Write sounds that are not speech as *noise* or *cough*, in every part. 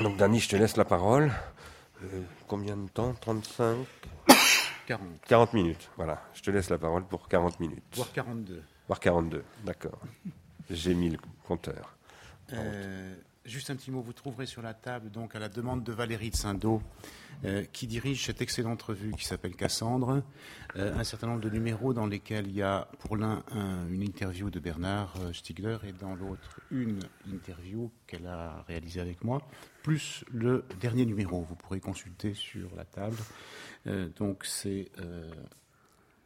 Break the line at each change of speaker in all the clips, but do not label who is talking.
Donc Dani, je te laisse la parole. Euh, combien de temps? 35
40.
40 minutes, voilà. Je te laisse la parole pour 40 minutes.
Voire 42.
Voire 42, d'accord. J'ai mis le compteur.
Euh, juste un petit mot, vous trouverez sur la table, donc à la demande de Valérie de Saint-Do, euh, qui dirige cette excellente revue qui s'appelle Cassandre, euh, un certain nombre de numéros dans lesquels il y a pour l'un une interview de Bernard Stiegler et dans l'autre une interview qu'elle a réalisée avec moi, plus le dernier numéro. Vous pourrez consulter sur la table. donc c'est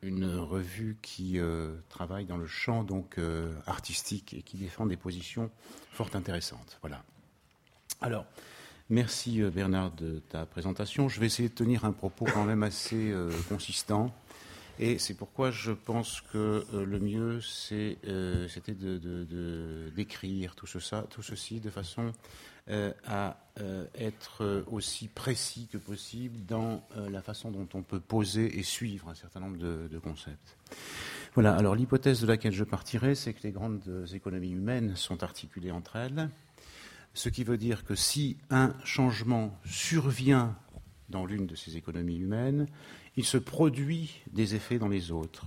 une revue qui euh, travaille dans le champ donc euh, artistique et qui défend des positions fort intéressantes. Voilà. Alors, merci euh, Bernard de ta présentation. Je vais essayer de tenir un propos quand même assez consistant. Et c'est pourquoi je pense que le mieux, c'était de, d'écrire tout, tout ceci de façon à euh, être aussi précis que possible dans euh, la façon dont on peut poser et suivre un certain nombre de, concepts. Voilà, alors l'hypothèse de laquelle je partirai, c'est que les grandes économies humaines sont articulées entre elles, ce qui veut dire que si un changement survient dans l'une de ces économies humaines, il se produit des effets dans les autres.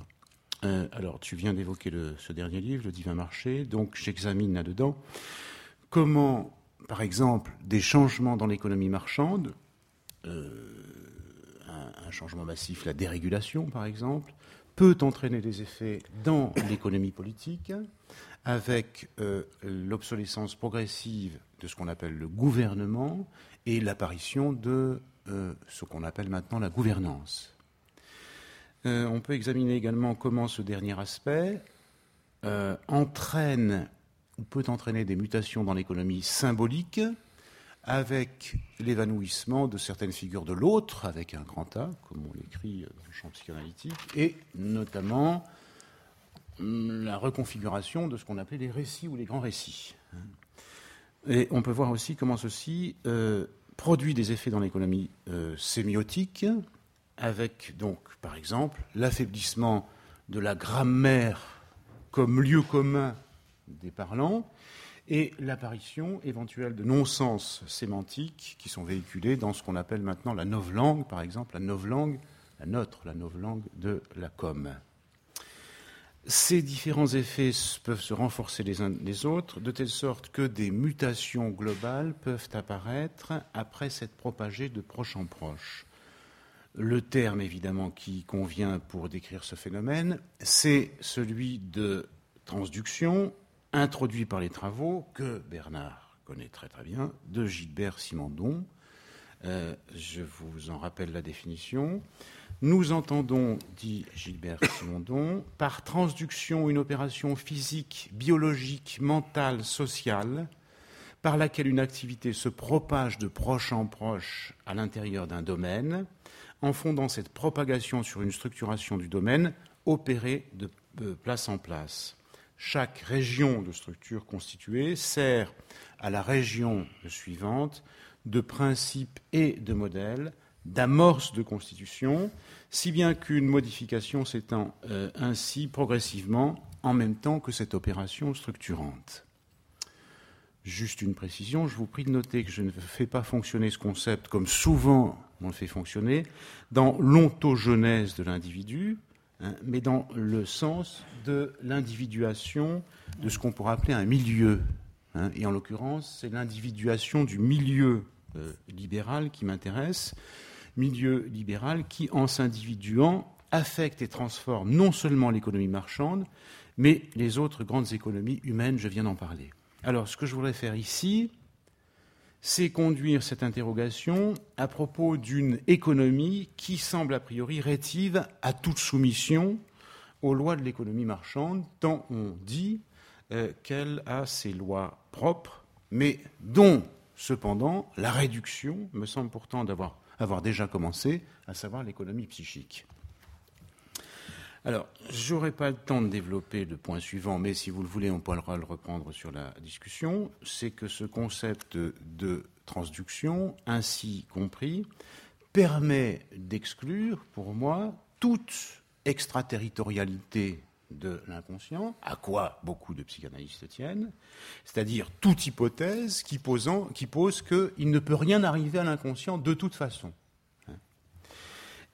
alors, tu viens d'évoquer ce dernier livre, Le Divin Marché, donc j'examine là-dedans comment par exemple, des changements dans l'économie marchande, euh, un, changement massif, la dérégulation par exemple, peut entraîner des effets dans *coughs* l'économie politique, avec euh, l'obsolescence progressive de ce qu'on appelle le gouvernement et l'apparition de euh, ce qu'on appelle maintenant la gouvernance. on peut examiner également comment ce dernier aspect entraîne peut entraîner des mutations dans l'économie symbolique avec l'évanouissement de certaines figures de l'autre, avec un grand A, comme on l'écrit dans le champ psychanalytique, et notamment hum, la reconfiguration de ce qu'on appelait les récits ou les grands récits. Et on peut voir aussi comment ceci euh, produit des effets dans l'économie euh, sémiotique, avec donc, par exemple, l'affaiblissement de la grammaire comme lieu commun des parlants, et l'apparition éventuelle de non-sens sémantiques qui sont véhiculés dans ce qu'on appelle maintenant la novlangue, par exemple, la novlangue, la nôtre, la novlangue de la com. Ces différents effets peuvent se renforcer les uns les autres, de telle sorte que des mutations globales peuvent apparaître après s'être propagées de proche en proche. Le terme, évidemment, qui convient pour décrire ce phénomène, c'est celui de transduction introduit par les travaux que Bernard connaît très très bien, de Gilbert Simondon. Euh, je vous en rappelle la définition. Nous entendons, dit Gilbert Simondon, par transduction une opération physique, biologique, mentale, sociale, par laquelle une activité se propage de proche en proche à l'intérieur d'un domaine, en fondant cette propagation sur une structuration du domaine opérée de place en place chaque région de structure constituée sert à la région suivante de principe et de modèle, d'amorce de constitution, si bien qu'une modification s'étend euh, ainsi progressivement en même temps que cette opération structurante. Juste une précision, je vous prie de noter que je ne fais pas fonctionner ce concept comme souvent on le fait fonctionner dans l'ontogenèse de l'individu, Hein, mais dans le sens de l'individuation de ce qu'on pourrait appeler un milieu. Hein. et en l'occurrence, c'est l'individuation du milieu euh, libéral qui m'intéresse, milieu libéral qui, en s'individuant, affecte et transforme non seulement l'économie marchande, mais les autres grandes économies humaines, je viens d'en parler. Alors, ce que je voudrais faire ici, c'est conduire cette interrogation à propos d'une économie qui semble a priori rétive à toute soumission aux lois de l'économie marchande, tant on dit euh, qu'elle a ses lois propres, mais dont cependant la réduction me semble pourtant d'avoir avoir déjà commencé, à savoir l'économie psychique. Alors, j'aurai pas le temps de développer le point suivant, mais si vous le voulez, on pourra le reprendre sur la discussion. C'est que ce concept de transduction, ainsi compris, permet d'exclure, pour moi, toute extraterritorialité de l'inconscient, à quoi beaucoup de psychanalystes tiennent, c'est-à-dire toute hypothèse qui pose qu'il ne peut rien arriver à l'inconscient de toute façon.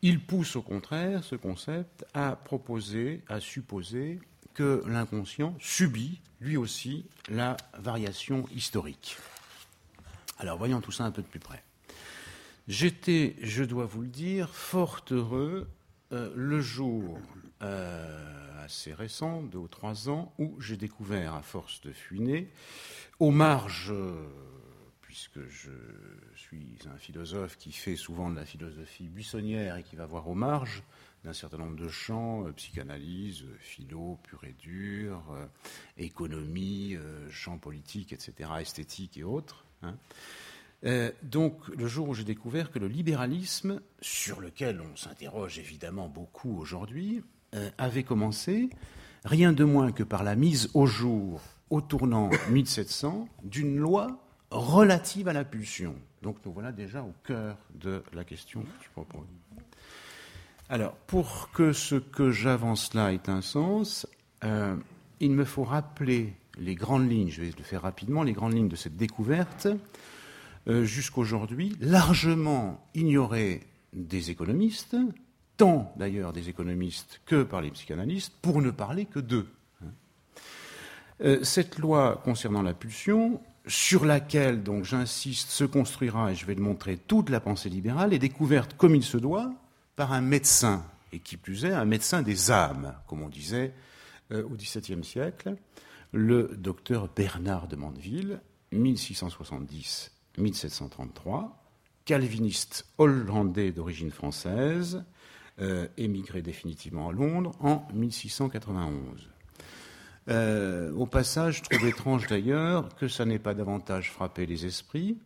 Il pousse au contraire ce concept à proposer, à supposer que l'inconscient subit lui aussi la variation historique. Alors voyons tout ça un peu de plus près. J'étais, je dois vous le dire, fort heureux euh, le jour euh, assez récent, deux ou trois ans, où j'ai découvert, à force de fuiner, aux marges, puisque je suis un philosophe qui fait souvent de la philosophie buissonnière et qui va voir aux marges d'un certain nombre de champs, euh, psychanalyse, philo, pur et dur, économie, champs politiques, etc., esthétique et autres. Hein. Euh, donc, le jour où j'ai découvert que le libéralisme, sur lequel on s'interroge évidemment beaucoup aujourd'hui, euh, avait commencé rien de moins que par la mise au jour, au tournant 1700, d'une loi relative à la pulsion. Donc, nous voilà déjà au cœur de la question que tu proposes. Alors, pour que ce que j'avance là ait un sens, euh, il me faut rappeler les grandes lignes, je vais le faire rapidement, les grandes lignes de cette découverte euh, jusqu'aujourd'hui largement ignoré des économistes, tant d'ailleurs des économistes que par les psychanalystes, pour ne parler que d'eux. Euh, cette loi concernant la pulsion, sur laquelle, donc j'insiste, se construira, et je vais le montrer, toute la pensée libérale, est découverte comme il se doit par un médecin, et qui plus est, un médecin des âmes, comme on disait euh, au XVIIe siècle, le docteur Bernard de Mandeville, 1670 1733, calviniste hollandais d'origine française, euh, émigré définitivement à Londres en 1691. Euh, au passage, je trouve étrange d'ailleurs que ça n'ait pas davantage frappé les esprits,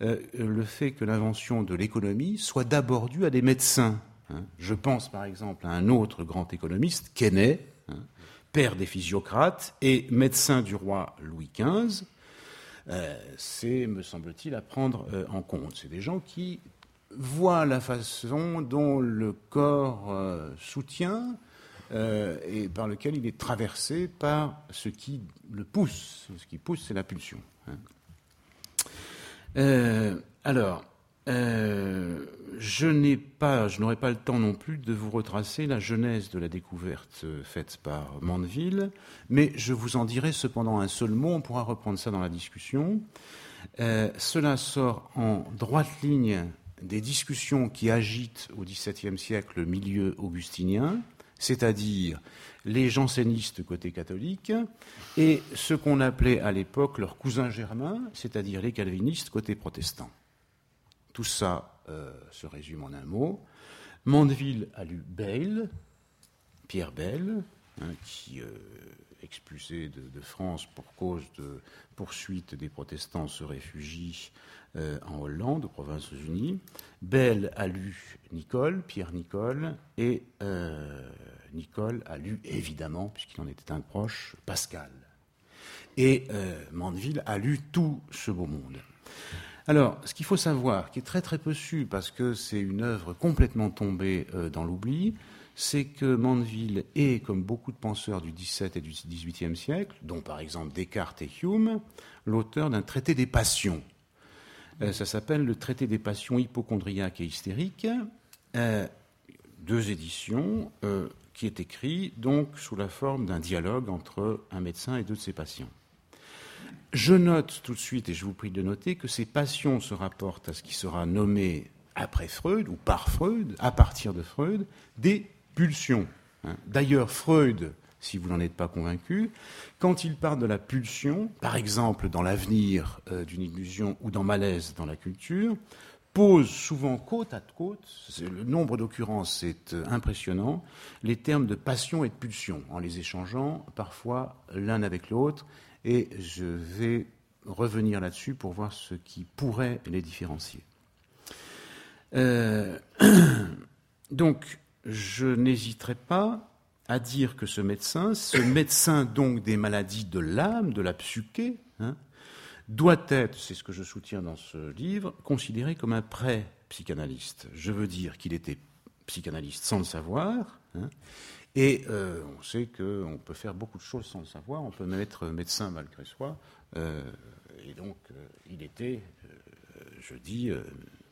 euh, le fait que l'invention de l'économie soit d'abord due à des médecins. Hein. Je pense par exemple à un autre grand économiste, Quesnay, hein, père des physiocrates et médecin du roi Louis XV, euh, c'est, me semble-t-il, à prendre en compte. C'est des gens qui voient la façon dont le corps euh, et par lequel il est traversé par ce qui le pousse. Ce qui pousse, c'est la pulsion. Hein. alors, euh, je n'ai pas, n'aurai pas le temps non plus de vous retracer la genèse de la découverte faite par Mandeville, mais je vous en dirai cependant un seul mot. On pourra reprendre ça dans la discussion. Euh, cela sort en droite ligne des discussions qui agitent au XVIIe siècle le milieu augustinien, c'est-à-dire les jansénistes côté catholique et ce qu'on appelait à l'époque leurs cousins germains, c'est-à-dire les calvinistes côté protestant. Tout ça euh, se résume en un mot. Mandeville a lu Bayle, Pierre Bayle, hein, qui, euh, expulsé de, France pour cause de poursuite des protestants, se réfugie euh, en Hollande, aux Provinces-Unies. Bayle a lu Nicole, Pierre Nicole, et Nicole a lu, évidemment, puisqu'il en était un proche, Pascal. Et Mandeville a lu tout ce beau monde. Alors, ce qu'il faut savoir, qui est très très peu su, parce que c'est une œuvre complètement tombée euh, dans l'oubli, c'est que Mandeville est, comme beaucoup de penseurs du XVIIe et du XVIIIe siècle, dont par exemple Descartes et Hume, l'auteur d'un traité des passions. Euh, ça s'appelle le traité des passions hypochondriaques et hystériques, euh, deux éditions, qui est écrit donc sous la forme d'un dialogue entre un médecin et deux de ses patients. Je note tout de suite, et je vous prie de noter, que ces passions se rapportent à ce qui sera nommé après Freud, ou par Freud, à partir de Freud, des pulsions. Hein. D'ailleurs, Freud, si vous n'en êtes pas convaincu, quand il parle de la pulsion, par exemple dans l'avenir euh, d'une illusion ou dans Malaise dans la culture, pose souvent côte à côte, le nombre d'occurrences est euh, impressionnant, les termes de passion et de pulsion, en les échangeant parfois l'un avec l'autre, et je vais revenir là-dessus pour voir ce qui pourrait les différencier. Euh, *clears throat* donc, je n'hésiterai pas à dire que ce médecin, ce *coughs* médecin donc des maladies de l'âme, de la psyché, hein, doit être, c'est ce que je soutiens dans ce livre, considéré comme un pré-psychanalyste. Je veux dire qu'il était psychanalyste sans le savoir, hein, Et euh, on sait qu'on peut faire beaucoup de choses sans le savoir. On peut même être médecin malgré soi. Euh, et donc, euh, il était, je dis,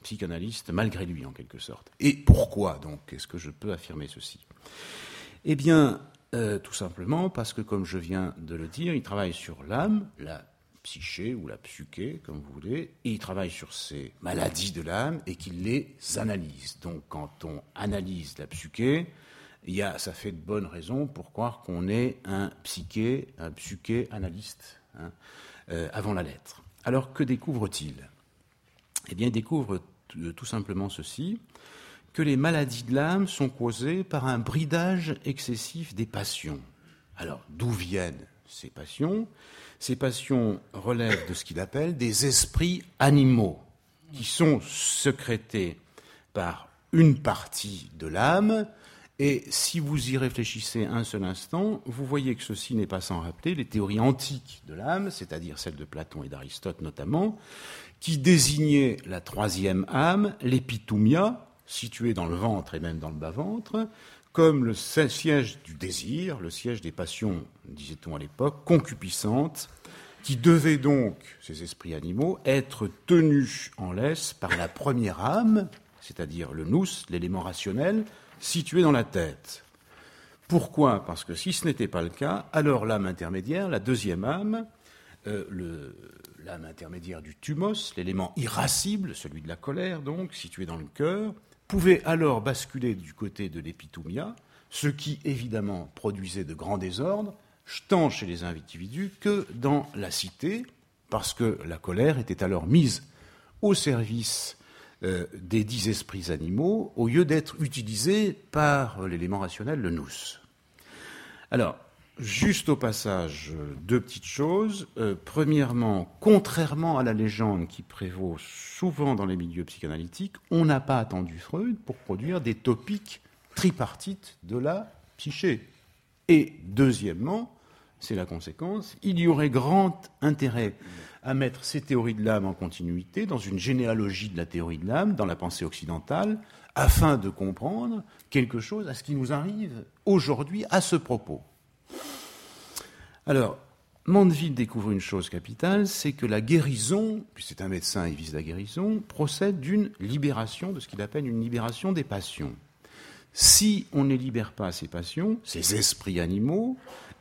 psychanalyste malgré lui, en quelque sorte. Et pourquoi, donc, est-ce que je peux affirmer ceci? Eh bien, tout simplement parce que, comme je viens de le dire, il travaille sur l'âme, la psyché ou la psyché, comme vous voulez, et il travaille sur ces maladies de l'âme et qu'il les analyse. Donc, quand on analyse la psyché, il ça fait de bonnes raisons pour croire qu'on est un psyché, un psyché analyste hein, euh, avant la lettre. Alors que découvre-t-il? Eh bien, il découvre tout simplement ceci que les maladies de l'âme sont causées par un bridage excessif des passions. Alors, d'où viennent ces passions? Ces passions relèvent de ce qu'il appelle des esprits animaux, qui sont secrétés par une partie de l'âme et si vous y réfléchissez un seul instant, vous voyez que ceci n'est pas sans rappeler les théories antiques de l'âme, c'est-à-dire celles de Platon et d'Aristote notamment, qui désignaient la troisième âme, l'épitoumia, située dans le ventre et même dans le bas-ventre, comme le siège du désir, le siège des passions, disait-on à l'époque, concupiscentes, qui devaient donc, ces esprits animaux, être tenus en laisse par la première âme, c'est-à-dire le nous, l'élément rationnel, situé dans la tête. Pourquoi? Parce que si ce n'était pas le cas, alors l'âme intermédiaire, la deuxième âme, euh, l'âme intermédiaire du thumos, l'élément irascible, celui de la colère donc, situé dans le cœur, pouvait alors basculer du côté de l'épitomia, ce qui évidemment produisait de grands désordres, tant chez les individus que dans la cité, parce que la colère était alors mise au service euh, des dix esprits animaux au lieu d'être utilisés par l'élément rationnel, le nous. Alors, juste au passage, deux petites choses. Euh, premièrement, contrairement à la légende qui prévaut souvent dans les milieux psychanalytiques, on n'a pas attendu Freud pour produire des topiques tripartites de la psyché. Et deuxièmement, c'est la conséquence, il y aurait grand intérêt à mettre ces théories de l'âme en continuité dans une généalogie de la théorie de l'âme, dans la pensée occidentale, afin de comprendre quelque chose à ce qui nous arrive aujourd'hui à ce propos. Alors, Mandeville découvre une chose capitale, c'est que la guérison, puisque c'est un médecin, il vise la guérison, procède d'une libération, de ce qu'il appelle une libération des passions. Si on ne libère pas ces passions, ces esprits animaux,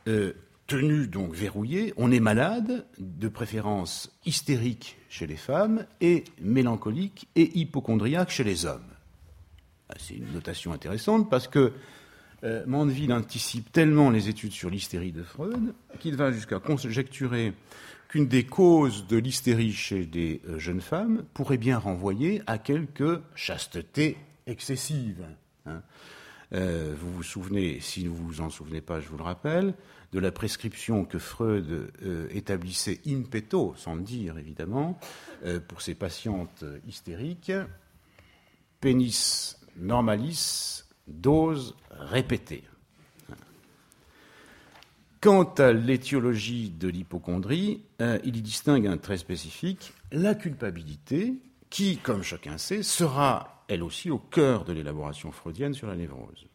euh, tenu donc verrouillé, on est malade, de préférence hystérique chez les femmes et mélancolique et hypochondriaque chez les hommes. Ah, c'est une notation intéressante parce que euh, Mandeville anticipe tellement les études sur l'hystérie de Freud qu'il va jusqu'à conjecturer qu'une des causes de l'hystérie chez des euh, jeunes femmes pourrait bien renvoyer à quelque chasteté excessive. Hein. Euh, vous vous souvenez, si vous vous en souvenez pas, je vous le rappelle, de la prescription que Freud euh, établissait in petto, sans le dire évidemment, pour ses patientes hystériques, pénis normalis, dose répétée. Quant à l'étiologie de l'hypochondrie, il y distingue un trait spécifique, la culpabilité, qui, comme chacun sait, sera elle aussi au cœur de l'élaboration freudienne sur la névrose.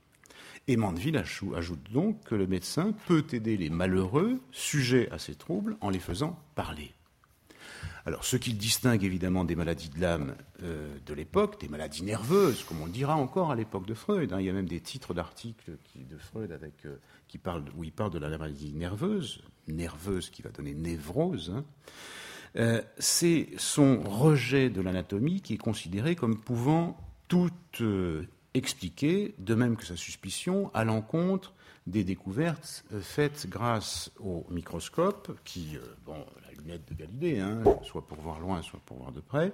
Et Mandeville ajoute donc que le médecin peut aider les malheureux sujets à ces troubles en les faisant parler. Alors, ce qui distingue évidemment des maladies de l'âme euh, de l'époque, des maladies nerveuses, comme on le dira encore à l'époque de Freud. Hein. il y a même des titres d'articles de Freud euh, qui parlent, où il parle de la maladie nerveuse, nerveuse qui va donner névrose. Hein. Euh, c'est son rejet de l'anatomie qui est considéré comme pouvant tout expliquer, de même que sa suspicion, à l'encontre des découvertes faites grâce au microscope, qui, bon, lunette de Galilée, hein, soit pour voir loin, soit pour voir de près,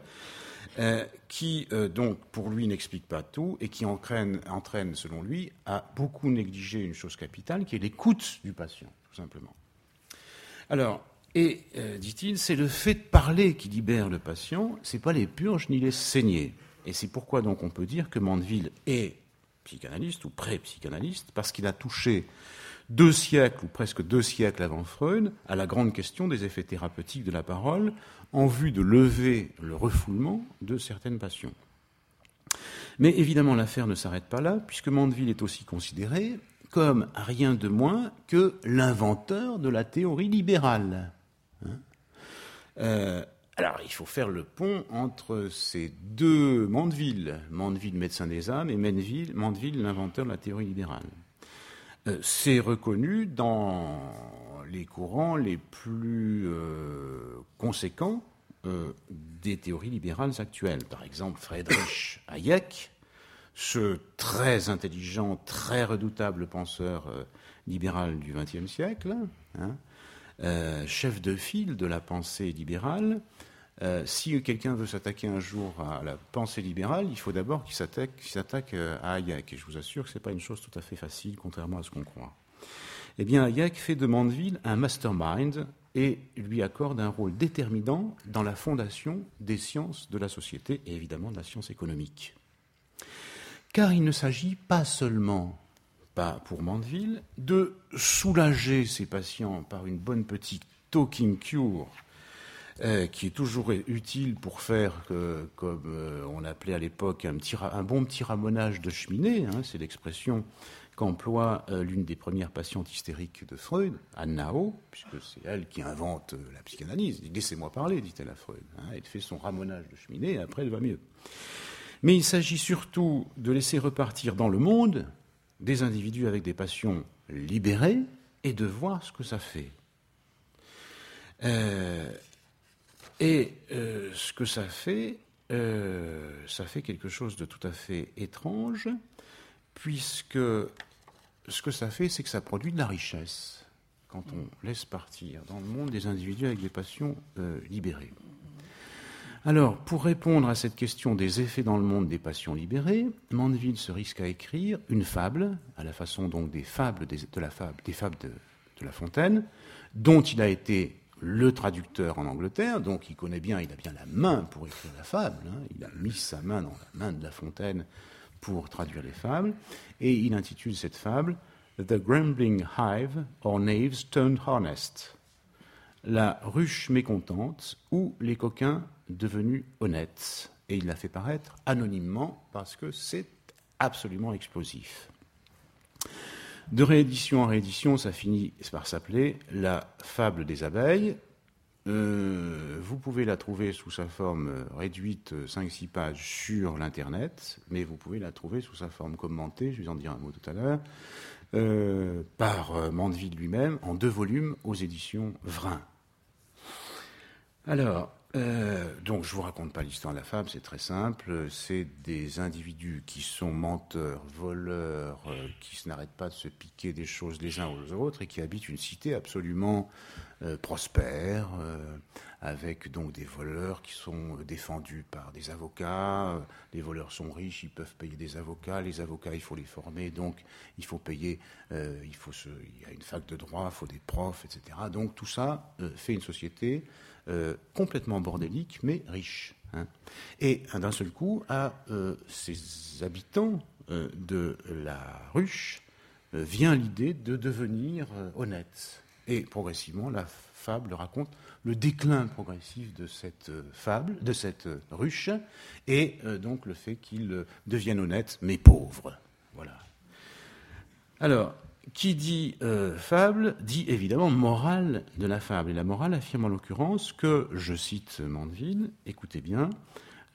qui donc pour lui n'explique pas tout et qui entraîne, entraîne, selon lui, à beaucoup négliger une chose capitale, qui est l'écoute du patient, tout simplement. Alors, et, euh, dit-il, c'est le fait de parler qui libère le patient, c'est pas les purges ni les saignées. Et c'est pourquoi donc on peut dire que Mandeville est psychanalyste ou pré-psychanalyste, parce qu'il a touché deux siècles ou presque deux siècles avant Freud à la grande question des effets thérapeutiques de la parole en vue de lever le refoulement de certaines passions. Mais évidemment, l'affaire ne s'arrête pas là, puisque Mandeville est aussi considéré comme rien de moins que l'inventeur de la théorie libérale. Hein. Euh, alors, il faut faire le pont entre ces deux Mandeville, Mandeville, médecin des âmes, et Mandeville, Mandeville l'inventeur de la théorie libérale. Euh, c'est reconnu dans les courants les plus euh, conséquents euh, des théories libérales actuelles. Par exemple, Friedrich Hayek, ce très intelligent, très redoutable penseur libéral du XXe siècle, hein, chef de file de la pensée libérale, euh, si quelqu'un veut s'attaquer un jour à la pensée libérale, il faut d'abord qu'il s'attaque, euh, à Hayek. Et je vous assure que ce n'est pas une chose tout à fait facile, contrairement à ce qu'on croit. Eh bien, Hayek fait de Mandeville un mastermind et lui accorde un rôle déterminant dans la fondation des sciences de la société et évidemment de la science économique. Car il ne s'agit pas seulement, pas pour Mandeville, de soulager ses patients par une bonne petite talking cure euh, qui est toujours utile pour faire, comme euh, on appelait à l'époque, un, bon petit ramonage de cheminée. Hein, c'est l'expression qu'emploie euh, l'une des premières patientes hystériques de Freud, Anna O, puisque c'est elle qui invente la psychanalyse. Laissez-moi parler, dit-elle à Freud. Hein, elle fait son ramonage de cheminée et après elle va mieux. Mais il s'agit surtout de laisser repartir dans le monde des individus avec des passions libérées et de voir ce que ça fait. Euh, et euh, ce que ça fait, euh, ça fait quelque chose de tout à fait étrange, puisque ce que ça fait, c'est que ça produit de la richesse quand on laisse partir dans le monde des individus avec des passions euh, libérées. Alors, pour répondre à cette question des effets dans le monde des passions libérées, Mandeville se risque à écrire une fable, à la façon donc des fables fables de La Fontaine, dont il a été le traducteur en Angleterre, donc il connaît bien, il a bien la main pour écrire la fable, hein. il a mis sa main dans la main de La Fontaine pour traduire les fables, et il intitule cette fable The Grumbling Hive or Knaves Turned Honest, la ruche mécontente ou les coquins devenus honnêtes. Et il la fait paraître anonymement parce que c'est absolument explosif. De réédition en réédition, ça finit par s'appeler La fable des abeilles. Euh, vous pouvez la trouver sous sa forme réduite, 5-6 pages, sur l'Internet, mais vous pouvez la trouver sous sa forme commentée, je vais en dire un mot tout à l'heure, euh, par euh, Mandeville lui-même, en deux volumes aux éditions Vrin. Alors, euh, donc je vous raconte pas l'histoire de la fable, c'est très simple. C'est des individus qui sont menteurs, voleurs, euh, qui n'arrêtent pas de se piquer des choses les uns aux autres et qui habitent une cité absolument euh, prospère, avec donc des voleurs qui sont défendus par des avocats. Les voleurs sont riches, ils peuvent payer des avocats. Les avocats, il faut les former, donc il faut payer. il faut il y a une fac de droit, il faut des profs, etc. Donc tout ça fait une société euh, complètement bordélique, mais riche. Hein. Et d'un seul coup, à euh, ces habitants euh, de la ruche vient l'idée de devenir honnêtes. Et progressivement, la fable raconte le déclin progressif de cette fable, de cette ruche, et donc le fait qu'ils deviennent honnêtes mais pauvres. Voilà. Alors, qui dit euh, fable dit évidemment morale de la fable. Et la morale affirme en l'occurrence que, je cite Mandeville, écoutez bien,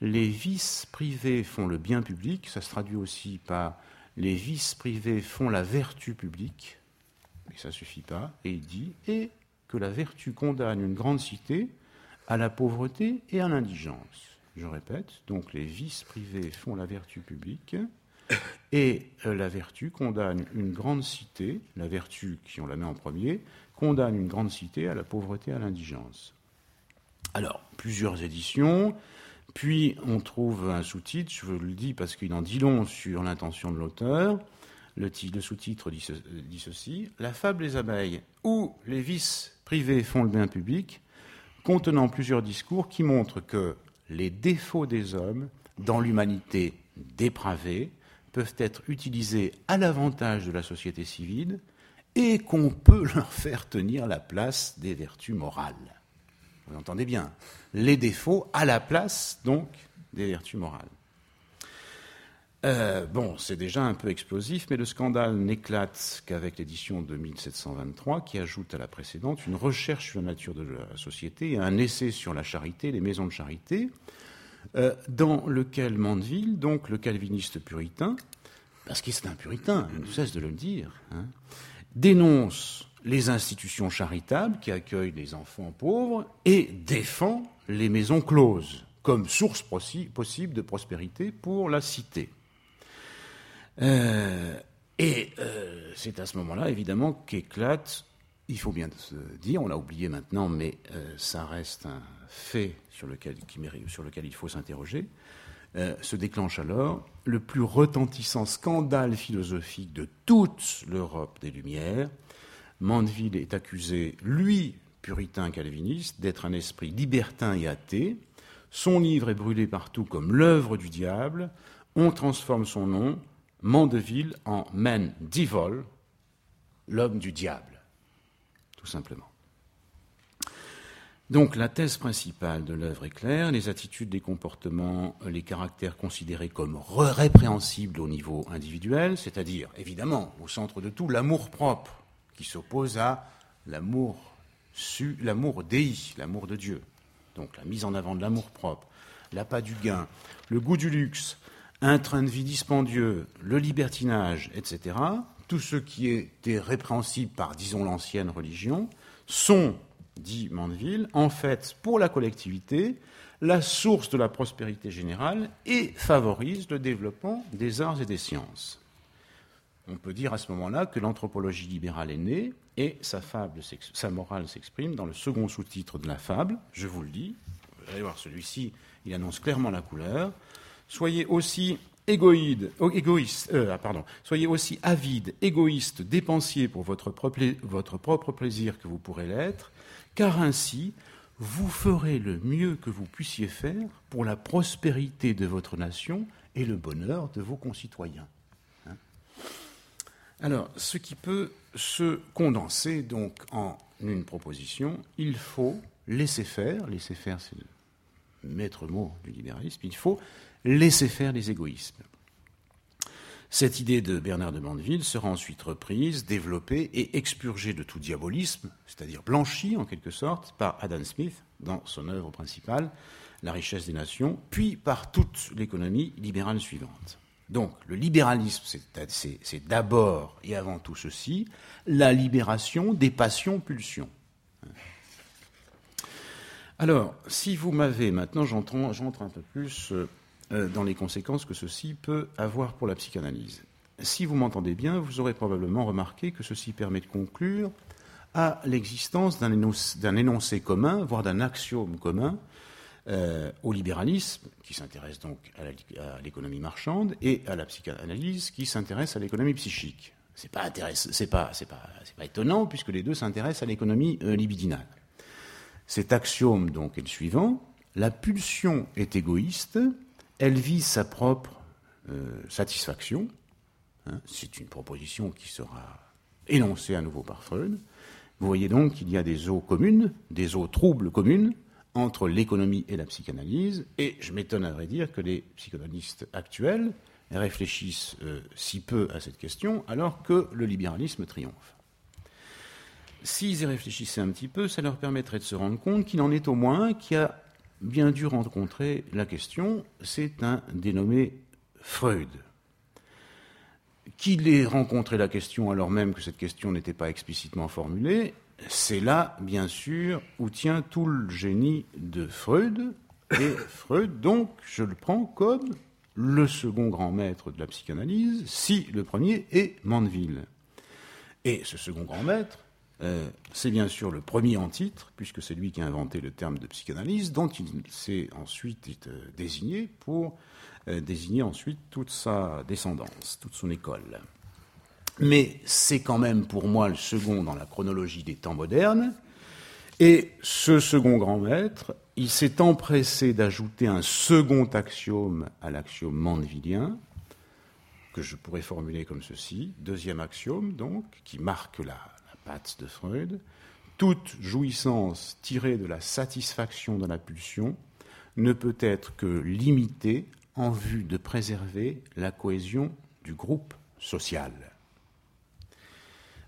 les vices privés font le bien public, ça se traduit aussi par les vices privés font la vertu publique, mais ça ne suffit pas, et il dit, et que la vertu condamne une grande cité à la pauvreté et à l'indigence. Je répète, donc les vices privés font la vertu publique, *coughs* et euh, la vertu condamne une grande cité, la vertu qui on la met en premier, condamne une grande cité à la pauvreté et à l'indigence. Alors, plusieurs éditions, puis on trouve un sous-titre, je vous le dis parce qu'il en dit long sur l'intention de l'auteur. Le, sous-titre dit, dit, ceci La fable des abeilles, où les vices privés font le bien public, contenant plusieurs discours qui montrent que les défauts des hommes dans l'humanité dépravée peuvent être utilisés à l'avantage de la société civile et qu'on peut leur faire tenir la place des vertus morales. Vous entendez bien Les défauts à la place, donc, des vertus morales. Euh, bon, c'est déjà un peu explosif, mais le scandale n'éclate qu'avec l'édition de 1723, qui ajoute à la précédente une recherche sur la nature de la société et un essai sur la charité, les maisons de charité, euh, dans lequel Mandeville, donc le calviniste puritain, parce qu'il est un puritain, il ne cesse de le dire, hein, dénonce les institutions charitables qui accueillent les enfants pauvres et défend les maisons closes comme source possible de prospérité pour la cité. Euh, et euh, c'est à ce moment-là, évidemment, qu'éclate, il faut bien se dire, on l'a oublié maintenant, mais ça reste un fait sur lequel, il faut s'interroger, se déclenche alors le plus retentissant scandale philosophique de toute l'Europe des Lumières. Mandeville est accusé, lui, puritain calviniste, d'être un esprit libertin et athée. Son livre est brûlé partout comme l'œuvre du diable. On transforme son nom, Mandeville en Man Devil, l'homme du diable, tout simplement. Donc la thèse principale de l'œuvre est claire, les attitudes, les comportements, les caractères considérés comme répréhensibles au niveau individuel, c'est-à-dire évidemment au centre de tout l'amour propre qui s'oppose à l'amour l'amour dei, l'amour de Dieu. Donc la mise en avant de l'amour propre, l'appât du gain, le goût du luxe, un train de vie dispendieux, le libertinage, etc., tout ce qui était répréhensible par, disons, l'ancienne religion, sont, dit Mandeville, en fait, pour la collectivité, la source de la prospérité générale et favorisent le développement des arts et des sciences. On peut dire à ce moment-là que l'anthropologie libérale est née et sa, fable, sa morale s'exprime dans le second sous-titre de la fable. Je vous le dis, vous allez voir celui-ci, il annonce clairement la couleur soyez aussi égoïde, oh, égoïste, euh, ah, soyez aussi avide, égoïste, dépensier pour votre propre plaisir que vous pourrez l'être, car ainsi vous ferez le mieux que vous puissiez faire pour la prospérité de votre nation et le bonheur de vos concitoyens. Hein. Alors, ce qui peut se condenser donc en une proposition, il faut laisser faire, laisser faire c'est le maître mot du libéralisme, il faut laisser faire les égoïsmes. Cette idée de Bernard de Mandeville sera ensuite reprise, développée et expurgée de tout diabolisme, c'est-à-dire blanchie en quelque sorte, par Adam Smith dans son œuvre principale, La richesse des nations, puis par toute l'économie libérale suivante. Donc le libéralisme, c'est d'abord et avant tout ceci, la libération des passions-pulsions. Alors, si vous m'avez, maintenant j'entre un peu plus euh, dans les conséquences que ceci peut avoir pour la psychanalyse. Si vous m'entendez bien, vous aurez probablement remarqué que ceci permet de conclure à l'existence d'un énoncé, commun, voire d'un axiome commun, euh, au libéralisme, qui s'intéresse donc à l'économie marchande, et à la psychanalyse, qui s'intéresse à l'économie psychique. C'est pas, pas, pas, étonnant, puisque les deux s'intéressent à l'économie euh, libidinale. Cet axiome donc est le suivant la pulsion est égoïste, elle vise sa propre euh, satisfaction. Hein, c'est une proposition qui sera énoncée à nouveau par Freud. Vous voyez donc qu'il y a des eaux communes, des eaux troubles communes entre l'économie et la psychanalyse, et je m'étonne à vrai dire que les psychanalystes actuels réfléchissent euh, si peu à cette question, alors que le libéralisme triomphe. S'ils y réfléchissaient un petit peu, ça leur permettrait de se rendre compte qu'il en est au moins qui a bien dû rencontrer la question, c'est un dénommé Freud. Qu'il ait rencontré la question alors même que cette question n'était pas explicitement formulée, c'est là, bien sûr, où tient tout le génie de Freud. Et Freud, donc, je le prends comme le second grand maître de la psychanalyse, si le premier est Mandeville. Et ce second grand maître, euh, c'est bien sûr le premier en titre, puisque c'est lui qui a inventé le terme de psychanalyse, dont il s'est ensuite euh, désigné pour euh, désigner ensuite toute sa descendance, toute son école. Mais c'est quand même pour moi le second dans la chronologie des temps modernes. Et ce second grand maître, il s'est empressé d'ajouter un second axiome à l'axiome mandevillien, que je pourrais formuler comme ceci. Deuxième axiome, donc, qui marque la, patte de Freud, toute jouissance tirée de la satisfaction de la pulsion ne peut être que limitée en vue de préserver la cohésion du groupe social.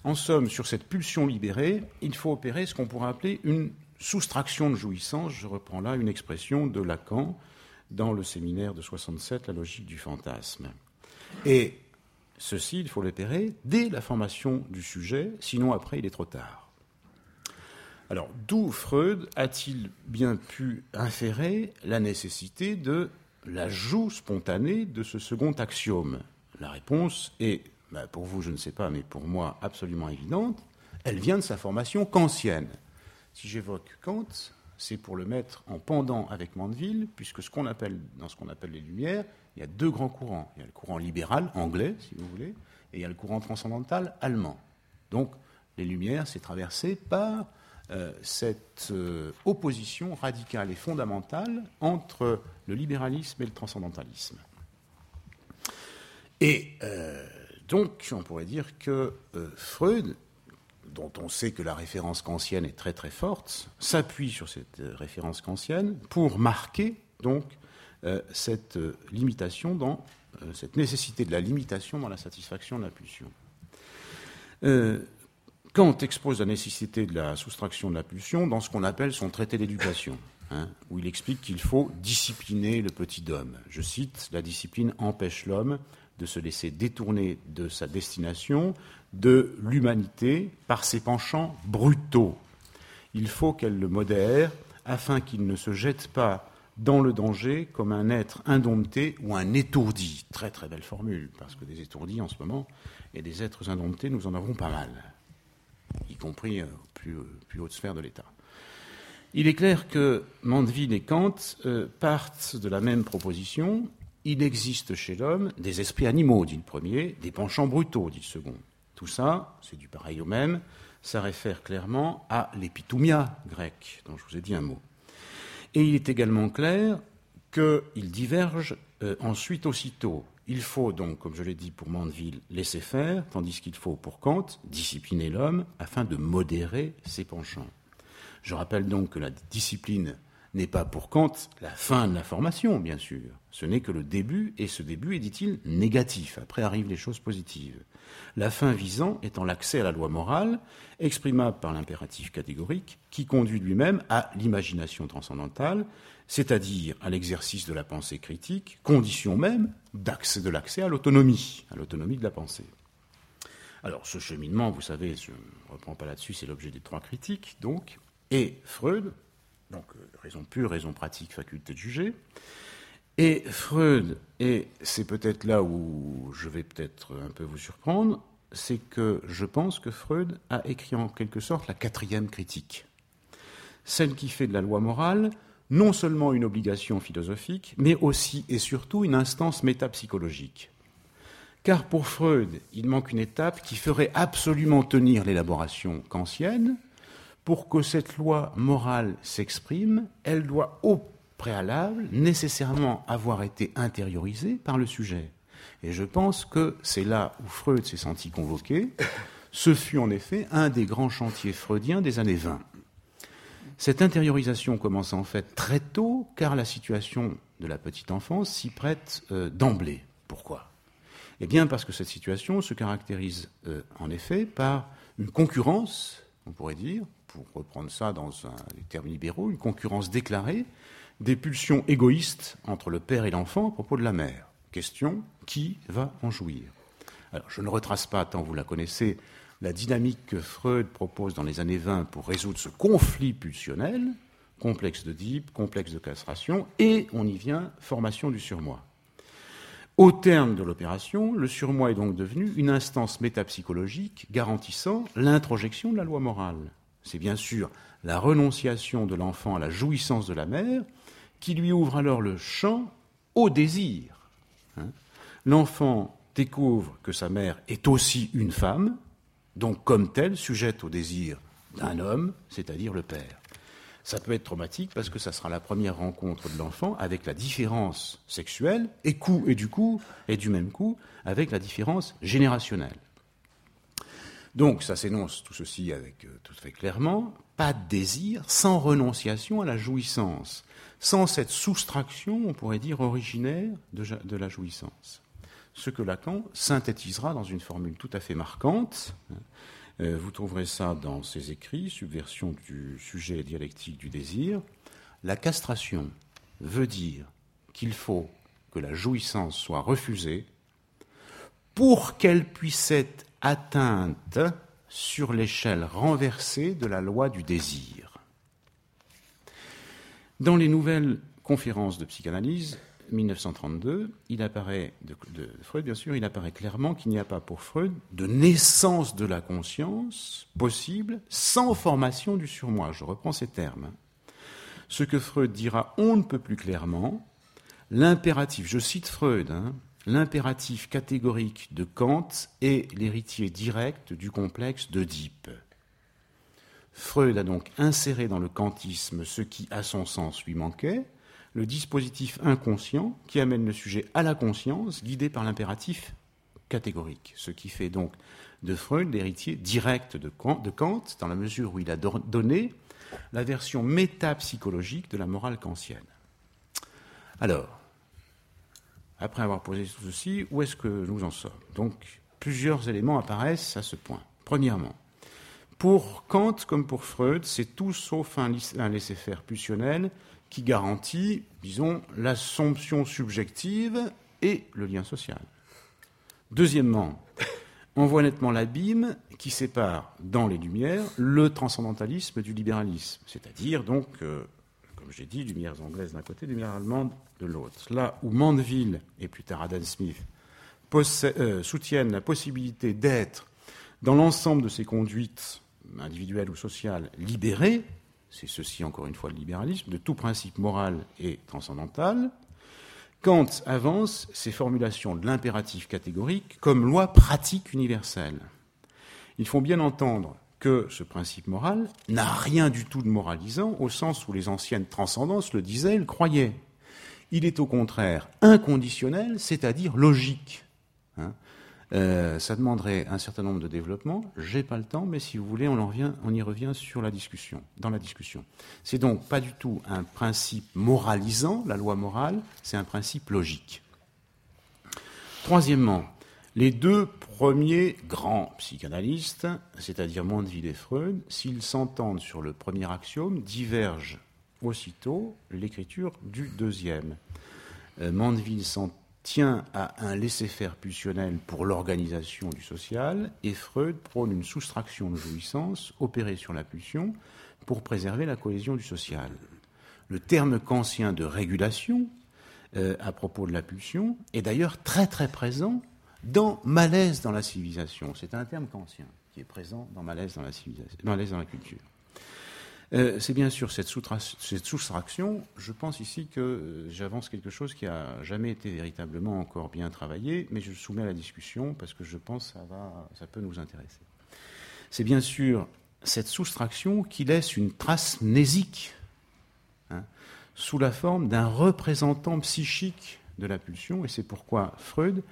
En somme, sur cette pulsion libérée, il faut opérer ce qu'on pourrait appeler une soustraction de jouissance. Je reprends là une expression de Lacan dans le séminaire de 67, La logique du fantasme. Ceci, il faut l'opérer dès la formation du sujet, sinon après il est trop tard. Alors, d'où Freud a-t-il bien pu inférer la nécessité de l'ajout spontané de ce second axiome? La réponse est bah, pour vous, je ne sais pas, mais pour moi, absolument évidente, elle vient de sa formation kantienne. Si j'évoque Kant, c'est pour le mettre en pendant avec Mandeville, puisque ce qu'on appelle, dans ce qu'on appelle les Lumières, il y a deux grands courants. Il y a le courant libéral, anglais, si vous voulez, et il y a le courant transcendantal, allemand. Donc, les Lumières, c'est traversé par euh, cette euh, opposition radicale et fondamentale entre le libéralisme et le transcendantalisme. Et euh, donc, on pourrait dire que Freud, dont on sait que la référence kantienne est très très forte, s'appuie sur cette référence kantienne pour marquer donc cette limitation dans cette nécessité de la limitation dans la satisfaction de la pulsion. Kant expose la nécessité de la soustraction de la pulsion dans ce qu'on appelle son traité d'éducation, hein, où il explique qu'il faut discipliner le petit homme. Je cite, la discipline empêche l'homme de se laisser détourner de sa destination, de l'humanité, par ses penchants brutaux. Il faut qu'elle le modère afin qu'il ne se jette pas dans le danger comme un être indompté ou un étourdi. Très très belle formule, parce que des étourdis en ce moment et des êtres indomptés, nous en avons pas mal, y compris aux plus, plus hautes sphères de l'État. Il est clair que Mandeville et Kant euh, partent de la même proposition il existe chez l'homme des esprits animaux, dit le premier, des penchants brutaux, dit le second. Tout ça, c'est du pareil au même, ça réfère clairement à l'épitomia grec, dont je vous ai dit un mot. Et il est également clair qu'ils divergent euh, ensuite aussitôt. Il faut donc, comme je l'ai dit pour Mandeville, laisser faire, tandis qu'il faut pour Kant discipliner l'homme afin de modérer ses penchants. Je rappelle donc que la discipline n'est pas pour Kant la fin de la formation, bien sûr. Ce n'est que le début, et ce début est, dit-il, négatif. Après arrivent les choses positives. La fin visant étant l'accès à la loi morale, exprimable par l'impératif catégorique, qui conduit lui-même à l'imagination transcendantale, c'est-à-dire à, l'exercice de la pensée critique, condition même de l'accès à l'autonomie, à l'autonomie de la pensée. Alors, ce cheminement, vous savez, je ne reprends pas là-dessus, c'est l'objet des trois critiques, donc, et Freud, donc euh, raison pure, raison pratique, faculté de juger. Et Freud, et c'est peut-être là où je vais peut-être un peu vous surprendre, c'est que je pense que Freud a écrit en quelque sorte la quatrième critique, celle qui fait de la loi morale non seulement une obligation philosophique, mais aussi et surtout une instance métapsychologique. Car pour Freud, il manque une étape qui ferait absolument tenir l'élaboration kantienne, pour que cette loi morale s'exprime, elle doit au préalable nécessairement avoir été intériorisée par le sujet. Et je pense que c'est là où Freud s'est senti convoqué. Ce fut en effet un des grands chantiers freudiens des années 20. Cette intériorisation commence en fait très tôt, car la situation de la petite enfance s'y prête euh, d'emblée. Pourquoi? Eh bien parce que cette situation se caractérise euh, en effet par une concurrence, on pourrait dire, pour reprendre ça dans un, les termes libéraux, une concurrence déclarée des pulsions égoïstes entre le père et l'enfant à propos de la mère. Question, qui va en jouir? Alors, je ne retrace pas, tant vous la connaissez, la dynamique que Freud propose dans les années 20 pour résoudre ce conflit pulsionnel, complexe de complexe de castration, et on y vient, formation du surmoi. Au terme de l'opération, le surmoi est donc devenu une instance métapsychologique garantissant l'introjection de la loi morale c'est bien sûr la renonciation de l'enfant à la jouissance de la mère, qui lui ouvre alors le champ au désir. Hein. L'enfant découvre que sa mère est aussi une femme, donc comme telle sujette au désir d'un homme, c'est-à-dire le père. Ça peut être traumatique parce que ça sera la première rencontre de l'enfant avec la différence sexuelle et du coup et du même coup avec la différence générationnelle. Donc, ça s'énonce tout ceci avec tout à fait clairement. Pas de désir sans renonciation à la jouissance, sans cette soustraction, on pourrait dire, originaire de, la jouissance. Ce que Lacan synthétisera dans une formule tout à fait marquante. Euh, vous trouverez ça dans ses écrits, Subversion du sujet dialectique du désir. La castration veut dire qu'il faut que la jouissance soit refusée pour qu'elle puisse être atteinte sur l'échelle renversée de la loi du désir. Dans les nouvelles conférences de psychanalyse, 1932, il apparaît, de, Freud bien sûr, il apparaît clairement qu'il n'y a pas pour Freud de naissance de la conscience possible sans formation du surmoi. Je reprends ces termes. Ce que Freud dira on ne peut plus clairement, l'impératif, je cite Freud, hein, l'impératif catégorique de Kant est l'héritier direct du complexe d'Oedipe. Freud a donc inséré dans le kantisme ce qui, à son sens, lui manquait, le dispositif inconscient qui amène le sujet à la conscience, guidé par l'impératif catégorique, ce qui fait donc de Freud l'héritier direct de Kant, dans la mesure où il a donné la version métapsychologique de la morale kantienne. Alors, après avoir posé tout ceci, où est-ce que nous en sommes? Donc, plusieurs éléments apparaissent à ce point. Premièrement, pour Kant comme pour Freud, c'est tout sauf un, laisser-faire pulsionnel qui garantit, disons, l'assomption subjective et le lien social. Deuxièmement, on voit nettement l'abîme qui sépare dans les Lumières le transcendantalisme du libéralisme, c'est-à-dire donc euh, comme j'ai dit, lumières anglaises d'un côté, lumières allemandes de l'autre. Là où Mandeville et plus tard Adam Smith euh, soutiennent la possibilité d'être, dans l'ensemble de ces conduites individuelles ou sociales, libérées, c'est ceci encore une fois le libéralisme, de tout principe moral et transcendantal, Kant avance ces formulations de l'impératif catégorique comme loi pratique universelle. Il faut bien entendre que ce principe moral n'a rien du tout de moralisant au sens où les anciennes transcendances le disaient, le croyaient. Il est au contraire inconditionnel, c'est-à-dire logique. Hein. Euh, ça demanderait un certain nombre de développements. J'ai pas le temps, mais si vous voulez, on, y revient sur la discussion, dans la discussion. C'est donc pas du tout un principe moralisant, la loi morale, c'est un principe logique. Troisièmement, les deux premiers grands psychanalystes, c'est-à-dire Mondeville et Freud, s'ils s'entendent sur le premier axiome, divergent aussitôt l'écriture du deuxième. Euh, Mandeville s'en tient à un laisser-faire pulsionnel pour l'organisation du social, et Freud prône une soustraction de jouissance opérée sur la pulsion pour préserver la cohésion du social. Le terme kantien de régulation, euh, à propos de la pulsion, est d'ailleurs très très présent dans malaise dans la civilisation. C'est un terme kantien qui est présent dans malaise dans la civilisation, malaise dans la culture. Euh, c'est bien sûr cette, soustraction. Je pense ici que euh, j'avance quelque chose qui n'a jamais été véritablement encore bien travaillé, mais je le soumets à la discussion parce que je pense que ça, peut nous intéresser. C'est bien sûr cette soustraction qui laisse une trace mnésique hein, sous la forme d'un représentant psychique de la pulsion, et c'est pourquoi Freud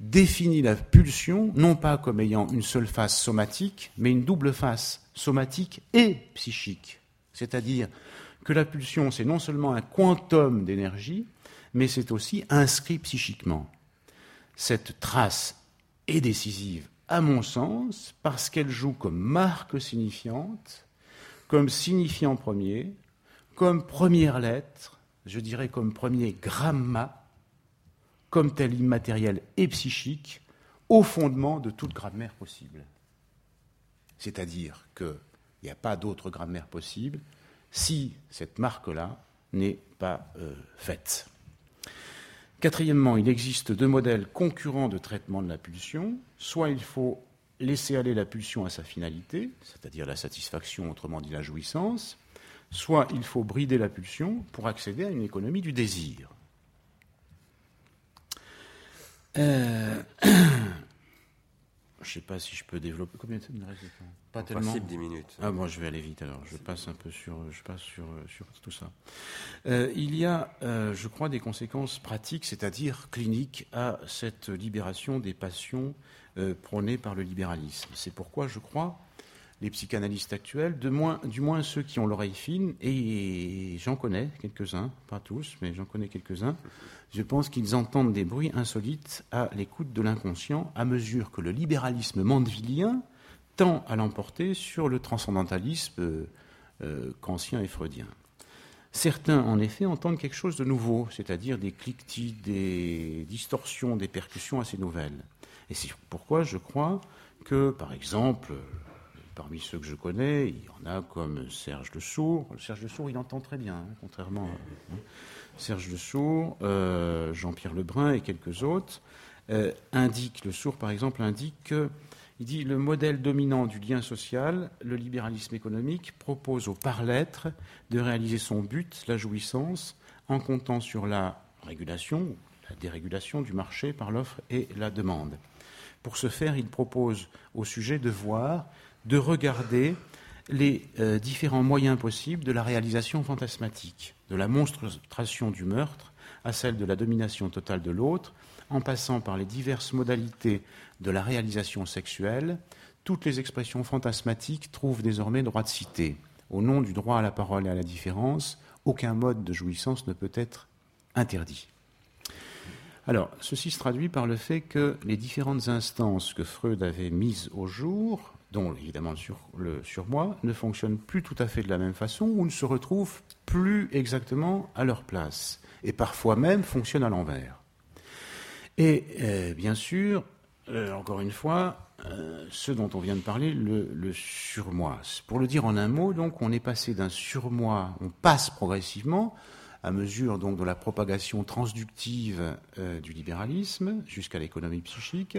définit la pulsion non pas comme ayant une seule face somatique, mais une double face somatique et psychique. C'est-à-dire que la pulsion, c'est non seulement un quantum d'énergie, mais c'est aussi inscrit psychiquement. Cette trace est décisive, à mon sens, parce qu'elle joue comme marque signifiante, comme signifiant premier, comme première lettre, je dirais comme premier gramma comme tel immatériel et psychique, au fondement de toute grammaire possible. C'est-à-dire qu'il n'y a pas d'autre grammaire possible si cette marque-là n'est pas euh, faite. Quatrièmement, il existe deux modèles concurrents de traitement de la pulsion. Soit il faut laisser aller la pulsion à sa finalité, c'est-à-dire la satisfaction, autrement dit la jouissance, soit il faut brider la pulsion pour accéder à une économie du désir. Euh, *clears throat* je sais pas si je peux développer. Combien de temps il reste
Pas en tellement. Principe 10 minutes.
Ah bon, je vais aller vite alors. Je passe un peu sur, je passe sur, sur tout ça. Euh, il y a, euh, je crois, des conséquences pratiques, c'est-à-dire cliniques, à cette libération des passions euh, prônées par le libéralisme. C'est pourquoi je crois les psychanalystes actuels, du moins ceux qui ont l'oreille fine, et j'en connais quelques-uns, pas tous, mais j'en connais quelques-uns, je pense qu'ils entendent des bruits insolites à l'écoute de l'inconscient à mesure que le libéralisme mandevillien tend à l'emporter sur le transcendantalisme euh, euh, kantien et freudien. Certains, en effet, entendent quelque chose de nouveau, c'est-à-dire des cliquetis, des distorsions, des percussions assez nouvelles. Et c'est pourquoi je crois que, par exemple, Parmi ceux que je connais, il y en a comme Serge Le Sourd. Serge Le Sourd, il entend très bien, hein, contrairement à hein. Serge Le Sourd, euh, Jean-Pierre Lebrun et quelques autres. Euh, indique, Le Sourd par exemple, indique que il dit le modèle dominant du lien social, le libéralisme économique, propose au par-l'être de réaliser son but, la jouissance, en comptant sur la régulation, la dérégulation du marché par l'offre et la demande. Pour ce faire, il propose au sujet de voir de regarder les euh, différents moyens possibles de la réalisation fantasmatique, de la monstration du meurtre à celle de la domination totale de l'autre, en passant par les diverses modalités de la réalisation sexuelle, toutes les expressions fantasmatiques trouvent désormais droit de citer. Au nom du droit à la parole et à la différence, aucun mode de jouissance ne peut être interdit. Alors, ceci se traduit par le fait que les différentes instances que Freud avait mises au jour dont évidemment le, surmoi, ne fonctionnent plus tout à fait de la même façon ou ne se retrouvent plus exactement à leur place, et parfois même fonctionnent à l'envers. Et euh, bien sûr, euh, encore une fois, euh, ce dont on vient de parler, le, le, surmoi. Pour le dire en un mot, donc, on est passé d'un surmoi, on passe progressivement à mesure donc de la propagation transductive du libéralisme jusqu'à l'économie psychique,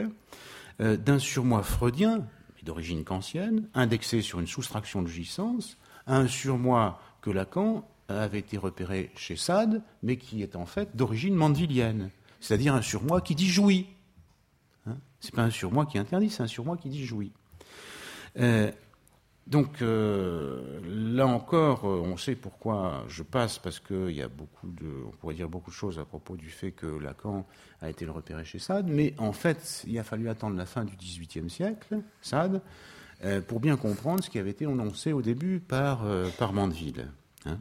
d'un surmoi freudien, d'origine kantienne, indexé sur une soustraction de jouissance, un surmoi que Lacan avait été repéré chez Sade, mais qui est en fait d'origine mandevilienne, c'est-à-dire un surmoi qui dit jouit. Hein Ce n'est pas un surmoi qui interdit, c'est un surmoi qui dit jouit. Euh, donc euh, là encore, euh, on sait pourquoi je passe, parce qu'il y a beaucoup de, on pourrait dire beaucoup de choses à propos du fait que Lacan a été le repéré chez Sade, mais en fait, il a fallu attendre la fin du XVIIIe siècle, Sade, euh, pour bien comprendre ce qui avait été annoncé au début par, par Mandeville. Hein.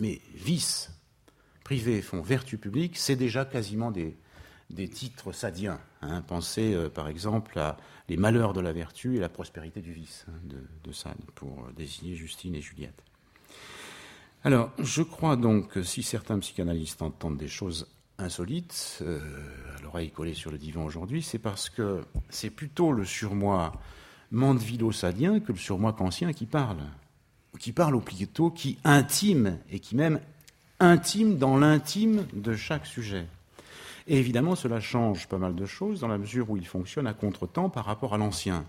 Mais vice privé font vertu publique, c'est déjà quasiment des, des titres sadiens. Hein. Pensez par exemple à Les malheurs de la vertu et la prospérité du vice hein, de, Sade pour euh, désigner Justine et Juliette. Alors, je crois donc que si certains psychanalystes entendent des choses insolites, euh, à l'oreille collée sur le divan aujourd'hui, c'est parce que c'est plutôt le surmoi mandevillo-sadien que le surmoi kantien qui parle. Qui parle au plutôt, qui intime, et qui même intime dans l'intime de chaque sujet. Et évidemment, cela change pas mal de choses dans la mesure où il fonctionne à contre-temps par rapport à l'ancien.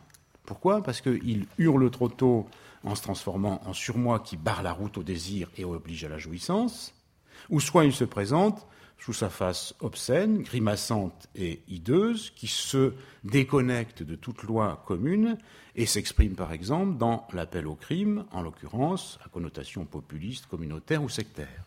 Pourquoi? Parce qu'il hurle trop tôt en se transformant en surmoi qui barre la route au désir et oblige à la jouissance, ou soit il se présente sous sa face obscène, grimaçante et hideuse, qui se déconnecte de toute loi commune et s'exprime par exemple dans l'appel au crime, en l'occurrence à connotation populiste, communautaire ou sectaire.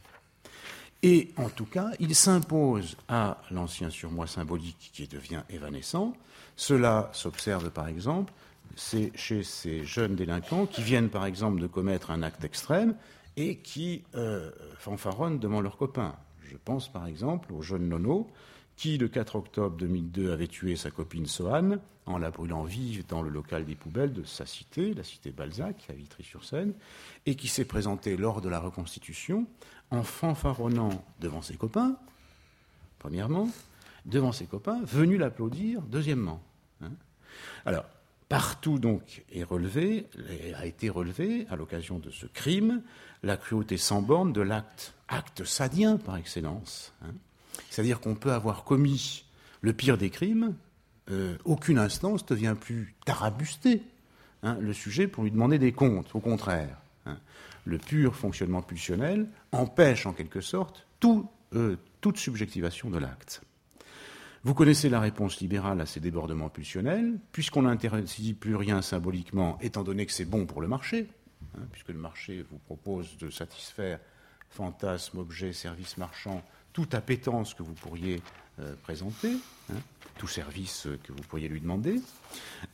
Et en tout cas, il s'impose à l'ancien surmoi symbolique qui devient évanescent. Cela s'observe par exemple chez ces jeunes délinquants qui viennent par exemple de commettre un acte extrême et qui euh, fanfaronnent devant leurs copains. Je pense par exemple au jeune Nono qui, le 4 octobre 2002, avait tué sa copine Sohan en la brûlant vive dans le local des poubelles de sa cité, la cité Balzac, à Vitry-sur-Seine, et qui s'est présenté lors de la reconstitution en fanfaronnant devant ses copains, premièrement, devant ses copains, venus l'applaudir, deuxièmement. Hein. Alors, partout donc est relevé, a été relevé, à l'occasion de ce crime, la cruauté sans borne de l'acte, acte sadien par excellence. Hein. C'est-à-dire qu'on peut avoir commis le pire des crimes, euh, aucune instance ne vient plus tarabuster hein, le sujet pour lui demander des comptes, au contraire le pur fonctionnement pulsionnel empêche en quelque sorte euh, toute subjectivation de l'acte. Vous connaissez la réponse libérale à ces débordements pulsionnels, puisqu'on n'interdit plus rien symboliquement, étant donné que c'est bon pour le marché, hein, puisque le marché vous propose de satisfaire fantasmes, objets, services marchands, toute appétence que vous pourriez euh, présenter, hein, tout service que vous pourriez lui demander.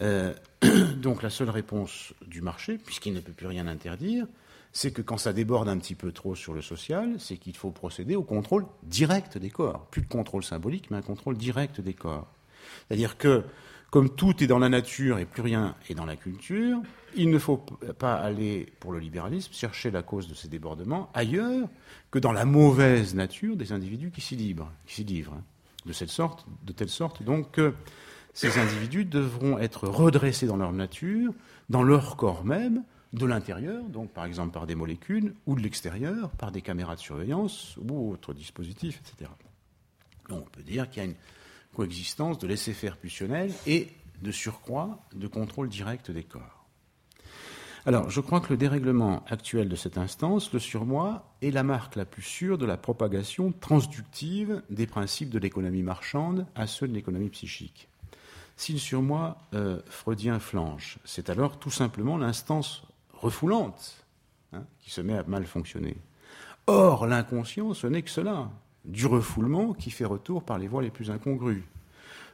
Euh, *clears throat* donc la seule réponse du marché, puisqu'il ne peut plus rien interdire, c'est que quand ça déborde un petit peu trop sur le social, c'est qu'il faut procéder au contrôle direct des corps. Plus de contrôle symbolique, mais un contrôle direct des corps. C'est-à-dire que, comme tout est dans la nature et plus rien est dans la culture, il ne faut pas aller, pour le libéralisme, chercher la cause de ces débordements ailleurs que dans la mauvaise nature des individus qui s'y livrent. Qui s'y livrent hein. de, de telle sorte donc que ces individus devront être redressés dans leur nature, dans leur corps même, de l'intérieur, donc par exemple par des molécules, ou de l'extérieur, par des caméras de surveillance ou autres dispositifs, etc. Donc on peut dire qu'il y a une coexistence de laisser-faire pulsionnel et de surcroît de contrôle direct des corps. Alors, je crois que le dérèglement actuel de cette instance, le surmoi, est la marque la plus sûre de la propagation transductive des principes de l'économie marchande à ceux de l'économie psychique. Si le surmoi euh, freudien flanche, c'est alors tout simplement l'instance refoulante hein, qui se met à mal fonctionner. Or, l'inconscient, ce n'est que cela, du refoulement qui fait retour par les voies les plus incongrues.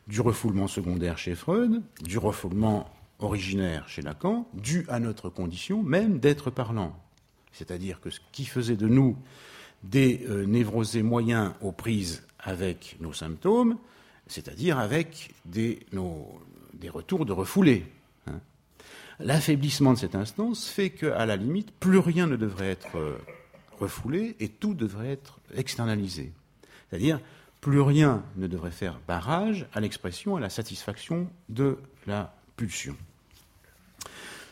Du refoulement secondaire chez Freud, du refoulement originaire chez Lacan, dû à notre condition même d'être parlant. C'est-à-dire que ce qui faisait de nous des euh, névrosés moyens aux prises avec nos symptômes, c'est-à-dire avec des, des retours de refoulés. L'affaiblissement de cette instance fait qu'à la limite, plus rien ne devrait être euh, refoulé et tout devrait être externalisé. C'est-à-dire, plus rien ne devrait faire barrage à l'expression, à la satisfaction de la pulsion.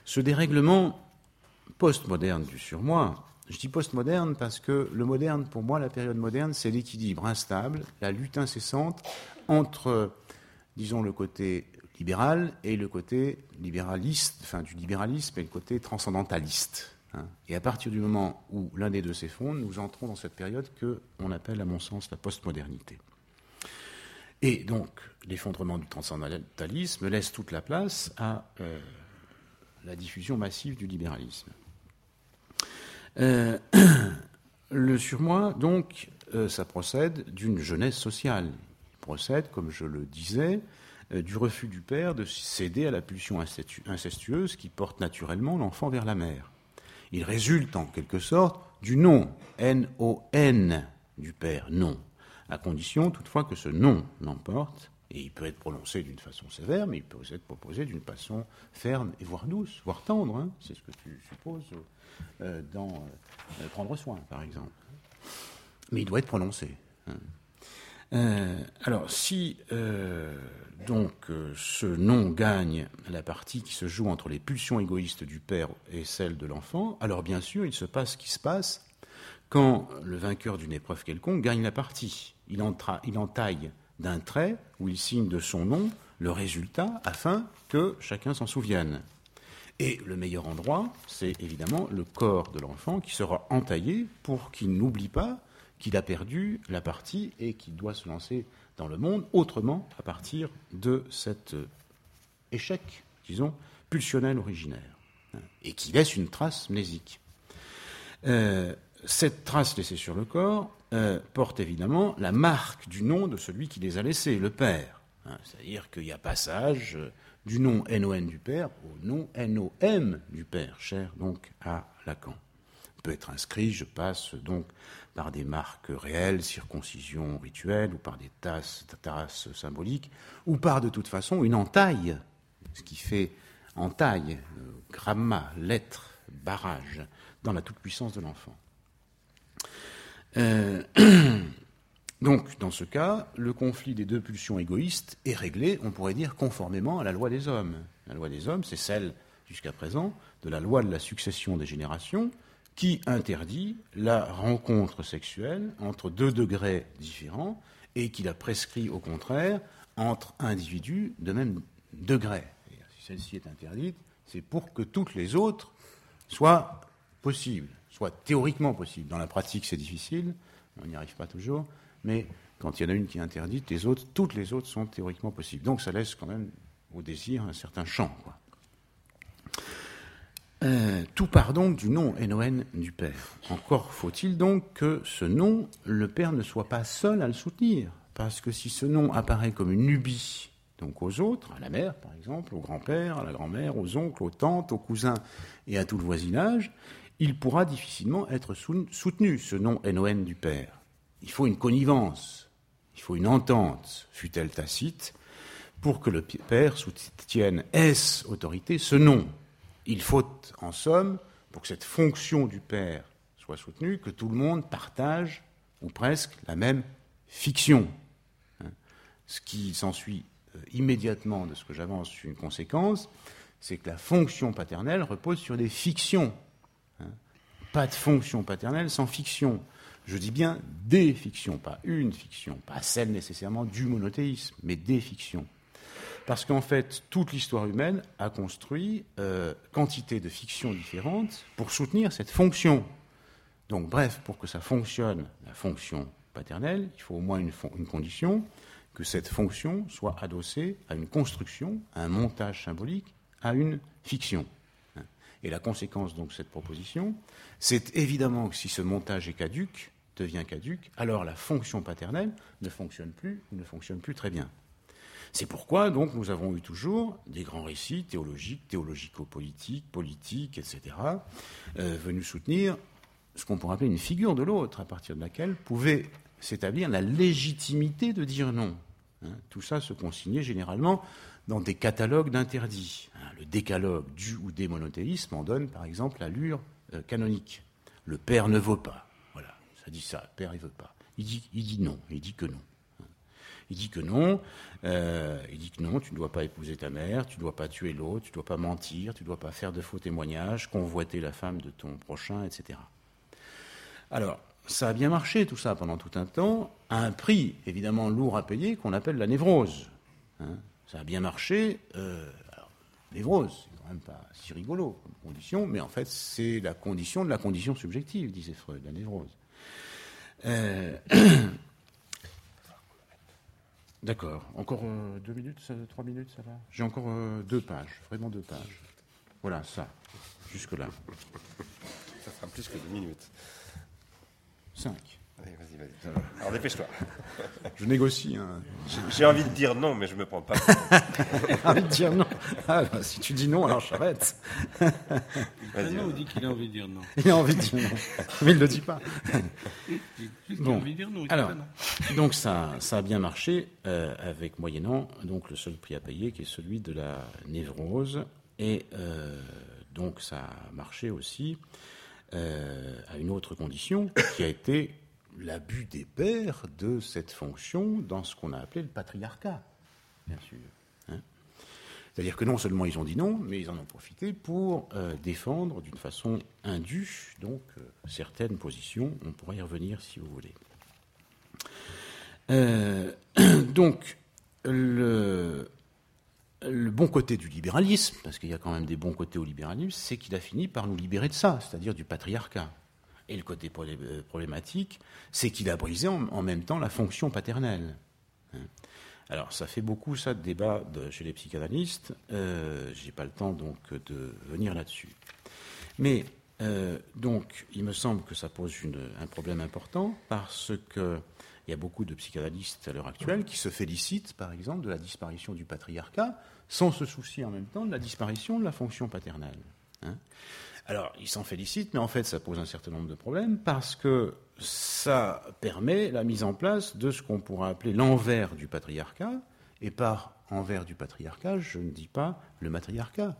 Ce dérèglement postmoderne du surmoi, je dis postmoderne parce que le moderne, pour moi, la période moderne, c'est l'équilibre instable, la lutte incessante entre, disons, le côté libéral et le côté libéraliste, enfin du libéralisme et le côté transcendentaliste. Hein. Et à partir du moment où l'un des deux s'effondre, nous entrons dans cette période que on appelle, à mon sens, la postmodernité. Et donc, l'effondrement du transcendantalisme laisse toute la place à euh, la diffusion massive du libéralisme. Euh, *clears throat* le surmoi, donc, euh, ça procède d'une jeunesse sociale. Il procède, comme je le disais, du refus du père de céder à la pulsion incestueuse qui porte naturellement l'enfant vers la mère. Il résulte en quelque sorte du nom, N-O-N, du père, non, à condition toutefois que ce nom l'emporte, et il peut être prononcé d'une façon sévère, mais il peut aussi être proposé d'une façon ferme et voire douce, voire tendre, hein. c'est ce que tu supposes euh, dans euh, Prendre soin, par exemple. Mais il doit être prononcé. Hein. Euh, alors, si euh, donc euh, ce nom gagne la partie qui se joue entre les pulsions égoïstes du père et celles de l'enfant, alors bien sûr, il se passe ce qui se passe quand le vainqueur d'une épreuve quelconque gagne la partie. Il, il entaille d'un trait où il signe de son nom le résultat afin que chacun s'en souvienne. Et le meilleur endroit, c'est évidemment le corps de l'enfant qui sera entaillé pour qu'il n'oublie pas qu'il a perdu la partie et qu'il doit se lancer dans le monde autrement à partir de cet euh, échec, disons, pulsionnel originaire, hein, et qui laisse une trace mnésique. Euh, cette trace laissée sur le corps euh, porte évidemment la marque du nom de celui qui les a laissés, le père. Hein, c'est-à-dire qu'il y a passage du nom NON du père au nom NOM du père, cher donc à Lacan peut être inscrit, je passe donc par des marques réelles, circoncision rituelle, ou par des tasses, tasses symboliques, ou par de toute façon une entaille, ce qui fait entaille, euh, gramma, lettre, barrage, dans la toute-puissance de l'enfant. Euh, *clears throat* donc, dans ce cas, le conflit des deux pulsions égoïstes est réglé, on pourrait dire, conformément à la loi des hommes. La loi des hommes, c'est celle, jusqu'à présent, de la loi de la succession des générations, qui interdit la rencontre sexuelle entre deux degrés différents et qui la prescrit au contraire entre individus de même degré. si celle-ci est interdite, c'est pour que toutes les autres soient possibles, soient théoriquement possibles. Dans la pratique, c'est difficile, on n'y arrive pas toujours, mais Quand il y en a une qui est interdite, les autres, toutes les autres sont théoriquement possibles. Donc ça laisse quand même au désir un certain champ. Euh, tout part donc du nom NON du Père. Encore faut-il donc que ce nom, le Père ne soit pas seul à le soutenir. Parce que si ce nom apparaît comme une lubie, donc aux autres, à la mère par exemple, au grand-père, à la grand-mère, aux oncles, aux tantes, aux cousins et à tout le voisinage, il pourra difficilement être soutenu, ce nom NON du Père. Il faut une connivence, il faut une entente, fut-elle tacite, pour que le Père soutienne, est autorité, ce nom? Il faut, en somme, pour que cette fonction du Père soit soutenue, que tout le monde partage, ou presque, la même fiction. Hein. Ce qui s'ensuit euh, immédiatement de ce que j'avance, une conséquence, c'est que la fonction paternelle repose sur des fictions. Hein. Pas de fonction paternelle sans fiction. Je dis bien des fictions, pas une fiction, pas celle nécessairement du monothéisme, mais des fictions. Parce qu'en fait, toute l'histoire humaine a construit euh, quantité de fictions différentes pour soutenir cette fonction. Donc, bref, pour que ça fonctionne, la fonction paternelle, il faut au moins une, condition, que cette fonction soit adossée à une construction, à un montage symbolique, à une fiction. Et la conséquence donc de cette proposition, c'est évidemment que si ce montage est caduque, devient caduque, alors la fonction paternelle ne fonctionne plus, ne fonctionne plus très bien. C'est pourquoi donc nous avons eu toujours des grands récits théologiques, théologico-politiques, politiques, etc., euh, venus soutenir ce qu'on pourrait appeler une figure de l'autre, à partir de laquelle pouvait s'établir la légitimité de dire non. Hein, tout ça se consignait généralement dans des catalogues d'interdits. Hein, le décalogue du ou des monothéismes en donne par exemple l'allure euh, canonique. Le père ne vaut pas. Voilà, ça dit ça. Père, il veut pas. Il dit, il dit non. Il dit que non. Il dit que non, euh, il dit que non, tu ne dois pas épouser ta mère, tu ne dois pas tuer l'autre, tu ne dois pas mentir, tu ne dois pas faire de faux témoignages, convoiter la femme de ton prochain, etc. Alors, ça a bien marché tout ça pendant tout un temps, à un prix évidemment lourd à payer qu'on appelle la névrose. Hein. ça a bien marché. Euh, alors, névrose, c'est quand même pas si rigolo comme condition, mais en fait c'est la condition de la condition subjective, disait Freud, la névrose. Euh, *clears throat* D'accord. Encore euh, deux minutes, trois minutes, ça va J'ai encore euh, deux pages, vraiment deux pages. Voilà, ça, jusque-là.
Ça fera plus que deux minutes.
Cinq.
Allez, vas-y, vas-y. Alors dépêche-toi. *laughs*
Je négocie. Hein.
J'ai envie de dire non, mais je ne me prends pas.
J'ai *laughs* envie de dire non. Ah, bah, si tu dis non, alors j'arrête.
Non, dit qu'il a envie de dire non.
Il a envie de dire non. Mais il ne le dit pas.
bon. envie de dire non.
Alors, donc ça, ça a bien marché euh, avec moyennant donc le seul prix à payer qui est celui de la névrose. Et euh, donc ça a marché aussi euh, à une autre condition qui a été l'abus des pères de cette fonction dans ce qu'on a appelé le patriarcat, bien sûr. Hein. C'est-à-dire que non seulement ils ont dit non, mais ils en ont profité pour euh, défendre d'une façon indue donc euh, certaines positions. On pourrait y revenir si vous voulez. Euh, *coughs* donc le, le bon côté du libéralisme, parce qu'il y a quand même des bons côtés au libéralisme, c'est qu'il a fini par nous libérer de ça, c'est-à-dire du patriarcat. Et le côté euh, problématique, c'est qu'il a brisé en, même temps la fonction paternelle. Hein. Alors, ça fait beaucoup, ça, de débat chez les psychanalystes. Euh, Je n'ai pas le temps, donc, de venir là-dessus. Mais, euh, donc, il me semble que ça pose un problème important parce qu'il y a beaucoup de psychanalystes à l'heure actuelle qui se félicitent, par exemple, de la disparition du patriarcat sans se soucier en même temps de la disparition de la fonction paternelle. Hein. Alors, ils s'en félicitent, mais en fait, ça pose un certain nombre de problèmes parce que ça permet la mise en place de ce qu'on pourrait appeler l'envers du patriarcat. Et par envers du patriarcat, je ne dis pas le matriarcat.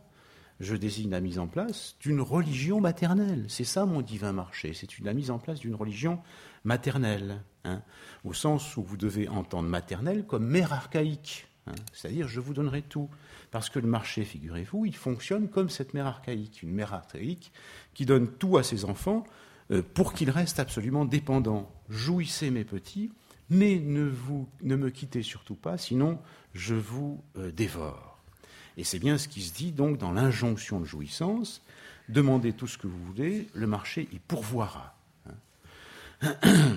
Je désigne la mise en place d'une religion maternelle. C'est ça mon divin marché. C'est la mise en place d'une religion maternelle, hein, au sens où vous devez entendre maternelle comme mère archaïque. Hein. C'est-à-dire, je vous donnerai tout. Parce que le marché, figurez-vous, il fonctionne comme cette mère archaïque, une mère archaïque qui donne tout à ses enfants euh, pour qu'ils restent absolument dépendants. Jouissez mes petits, mais ne, me quittez surtout pas, sinon je vous euh, dévore. Et c'est bien ce qui se dit donc dans l'injonction de jouissance. Demandez tout ce que vous voulez, le marché y pourvoira. Hein. *clears throat*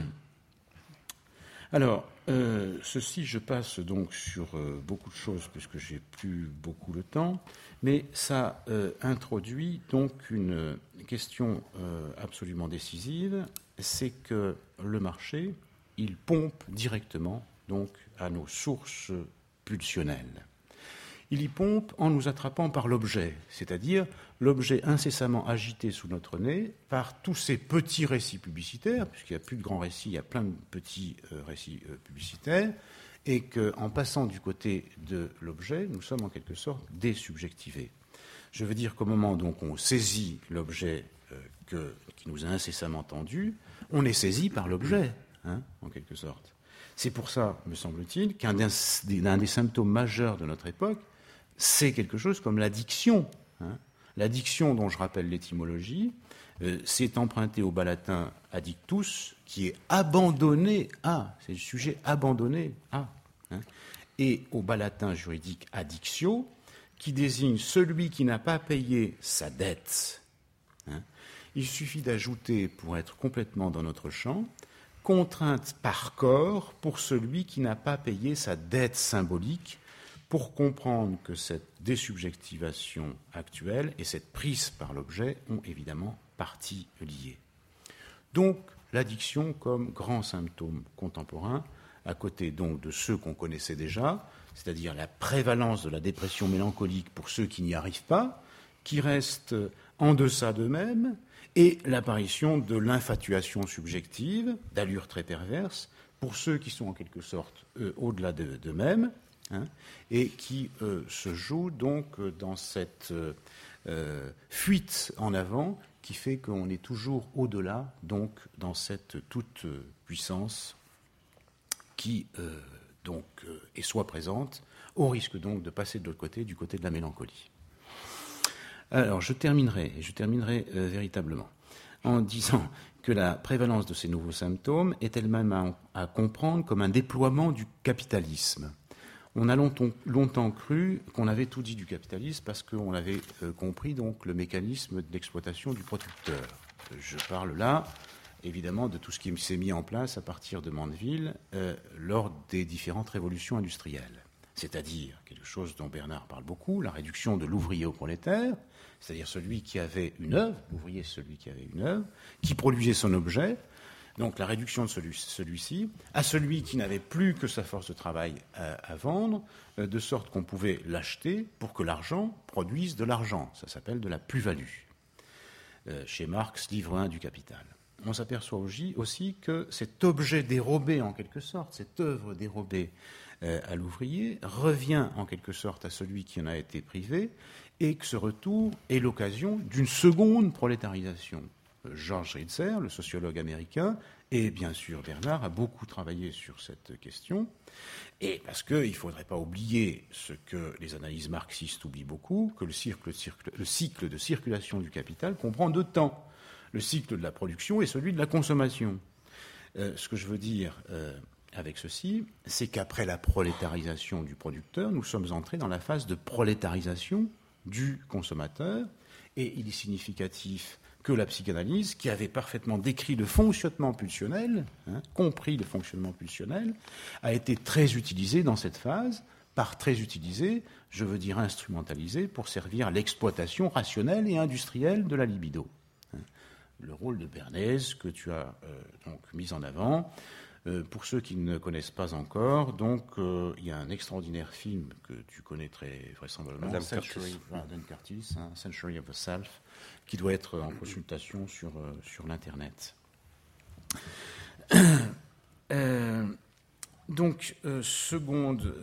Alors, euh, ceci, je passe donc sur euh, beaucoup de choses puisque j'ai plus beaucoup le temps, mais ça euh, introduit donc une question absolument décisive, c'est que le marché, il pompe directement donc à nos sources pulsionnelles. Il y pompe en nous attrapant par l'objet, c'est-à-dire l'objet incessamment agité sous notre nez par tous ces petits récits publicitaires, puisqu'il n'y a plus de grands récits, il y a plein de petits euh, récits euh, publicitaires, et qu'en passant du côté de l'objet, nous sommes en quelque sorte désubjectivés. Je veux dire qu'au moment donc on saisit l'objet euh, qui nous a incessamment tendu, on est saisi par l'objet, hein, en quelque sorte. C'est pour ça, me semble-t-il, qu'un des, symptômes majeurs de notre époque, c'est quelque chose comme l'addiction. Hein. L'addiction, dont je rappelle l'étymologie, euh, c'est emprunté au bas latin addictus, qui est abandonné à, c'est le sujet abandonné à, hein. et au bas latin juridique addictio, qui désigne celui qui n'a pas payé sa dette. Hein. Il suffit d'ajouter, pour être complètement dans notre champ, contrainte par corps pour celui qui n'a pas payé sa dette symbolique, pour comprendre que cette désubjectivation actuelle et cette prise par l'objet ont évidemment partie liée. Donc, l'addiction comme grand symptôme contemporain, à côté donc de ceux qu'on connaissait déjà, c'est-à-dire la prévalence de la dépression mélancolique pour ceux qui n'y arrivent pas, qui restent en deçà d'eux-mêmes, et l'apparition de l'infatuation subjective, d'allure très perverse, pour ceux qui sont en quelque sorte au-delà d'eux-mêmes, Hein, et qui euh, se joue donc euh, dans cette euh, fuite en avant qui fait qu'on est toujours au-delà, donc dans cette toute puissance qui donc est soit présente, au risque donc de passer de l'autre côté, du côté de la mélancolie. Alors je terminerai, et je terminerai véritablement, en disant que la prévalence de ces nouveaux symptômes est elle-même à comprendre comme un déploiement du capitalisme on a longtemps, cru qu'on avait tout dit du capitalisme parce qu'on avait euh, compris donc le mécanisme d'exploitation du producteur. Je parle là, évidemment, de tout ce qui s'est mis en place à partir de Mandeville euh, lors des différentes révolutions industrielles. C'est-à-dire quelque chose dont Bernard parle beaucoup, la réduction de l'ouvrier au prolétaire, c'est-à-dire celui qui avait une œuvre, l'ouvrier celui qui avait une œuvre, qui produisait son objet, donc la réduction de celui-ci, à celui qui n'avait plus que sa force de travail à, vendre, euh, de sorte qu'on pouvait l'acheter pour que l'argent produise de l'argent. Ça s'appelle de la plus-value. Euh, chez Marx, livre 1 du Capital. On s'aperçoit aussi que cet objet dérobé, en quelque sorte, cette œuvre dérobée euh, à l'ouvrier, revient en quelque sorte à celui qui en a été privé, et que ce retour est l'occasion d'une seconde prolétarisation Georges Ritzer, le sociologue américain, et bien sûr Bernard a beaucoup travaillé sur cette question. Et parce qu'il ne faudrait pas oublier ce que les analyses marxistes oublient beaucoup, que le, cycle de circulation du capital comprend deux temps. Le cycle de la production et celui de la consommation. Euh, ce que je veux dire euh, avec ceci, c'est qu'après la prolétarisation du producteur, nous sommes entrés dans la phase de prolétarisation du consommateur. Et il est significatif que la psychanalyse, qui avait parfaitement décrit le fonctionnement pulsionnel, hein, compris le fonctionnement pulsionnel, a été très utilisée dans cette phase. Par très utilisée, je veux dire instrumentalisée pour servir à l'exploitation rationnelle et industrielle de la libido. Hein. Le rôle de Bernays que tu as euh, donc mis en avant. Euh, pour ceux qui ne connaissent pas encore, donc euh, il y a un extraordinaire film que tu connais très vraisemblablement, Century, Curtis, hein, Century of the Self, qui doit être en consultation sur, euh, sur l'Internet. *coughs* Euh, donc, euh, seconde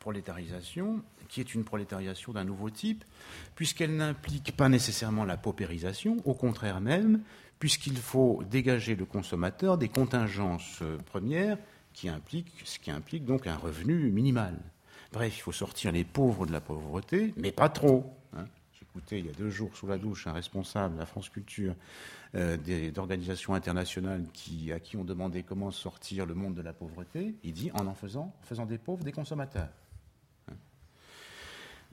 prolétarisation, qui est une prolétarisation d'un nouveau type, puisqu'elle n'implique pas nécessairement la paupérisation, au contraire même, puisqu'il faut dégager le consommateur des contingences premières, ce qui implique donc un revenu minimal. Bref, il faut sortir les pauvres de la pauvreté, mais pas trop. Écoutez, il y a deux jours sous la douche, un responsable de la France Culture euh, d'organisations internationales qui, à qui on demandait comment sortir le monde de la pauvreté. Il dit en en faisant, faisant des pauvres des consommateurs.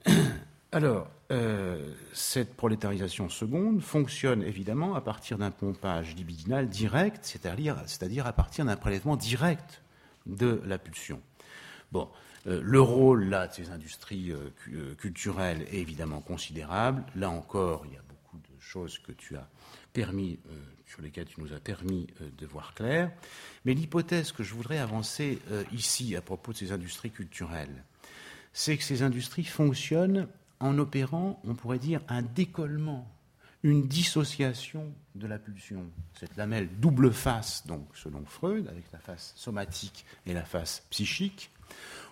Hein. *coughs* Alors, euh, cette prolétarisation seconde fonctionne évidemment à partir d'un pompage libidinal direct, c'est-à-dire à partir d'un prélèvement direct de la pulsion. Bon, le rôle là de ces industries culturelles est évidemment considérable. Là encore, il y a beaucoup de choses que tu as permis, sur lesquelles tu nous as permis de voir clair. Mais l'hypothèse que je voudrais avancer ici à propos de ces industries culturelles, c'est que ces industries fonctionnent en opérant, on pourrait dire, un décollement, une dissociation de la pulsion. Cette lamelle double face, donc selon Freud, avec la face somatique et la face psychique.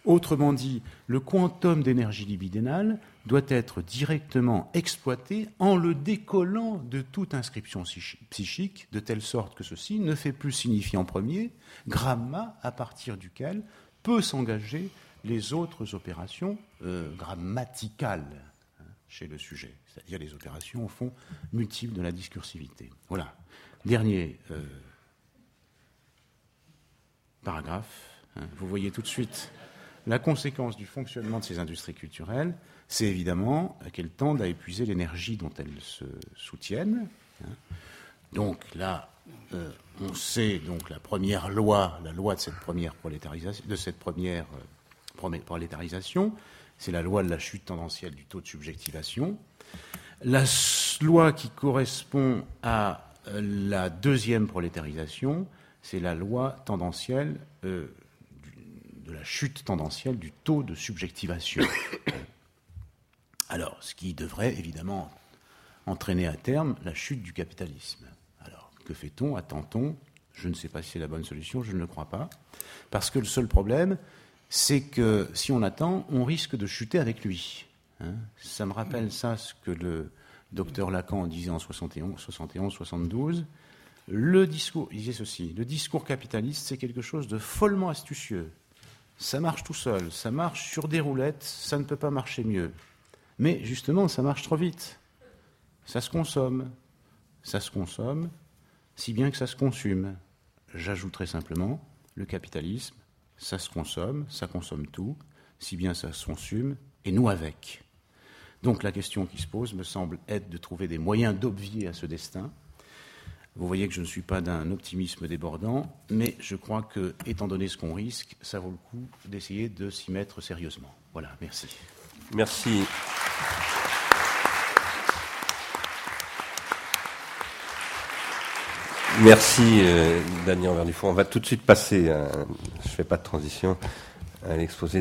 Autrement dit, le quantum d'énergie libidinale doit être directement exploité en le décollant de toute inscription psychique, de telle sorte que ceci ne fait plus signifier en premier gramma à partir duquel peut s'engager les autres opérations euh, grammaticales hein, chez le sujet, c'est-à-dire les opérations au fond multiples de la discursivité. Voilà. Dernier euh, paragraphe. Hein. vous voyez tout de suite la conséquence du fonctionnement de ces industries culturelles, c'est évidemment qu'elles tendent à épuiser l'énergie dont elles se soutiennent. Hein. Donc là, euh, on sait donc la première loi, la loi de cette première prolétarisation, de cette première prolétarisation, c'est la loi de la chute tendancielle du taux de subjectivation. La loi qui correspond à euh, la deuxième prolétarisation, c'est la loi tendancielle euh, de la chute tendancielle du taux de subjectivation. *coughs* Alors, ce qui devrait évidemment entraîner à terme la chute du capitalisme. Alors, que fait-on Attend-on? Je ne sais pas si c'est la bonne solution, je ne le crois pas. Parce que le seul problème, c'est que si on attend, on risque de chuter avec lui. Hein. ça me rappelle ça, ce que le docteur Lacan disait en 71, 71 72. Le discours, il disait ceci, le discours capitaliste, c'est quelque chose de follement astucieux. Ça marche tout seul, ça marche sur des roulettes, ça ne peut pas marcher mieux. Mais justement, ça marche trop vite. Ça se consomme. Ça se consomme, si bien que ça se consume. J'ajouterai simplement, le capitalisme, ça se consomme, ça consomme tout, si bien ça se consume, et nous avec. Donc la question qui se pose me semble être de trouver des moyens d'obvier à ce destin. Vous voyez que je ne suis pas d'un optimisme débordant, mais je crois que, étant donné ce qu'on risque, ça vaut le coup d'essayer de s'y mettre sérieusement. Voilà, merci.
Merci. Merci euh, Daniel Verdufond. On va tout de suite passer, je ne fais pas de transition, à l'exposé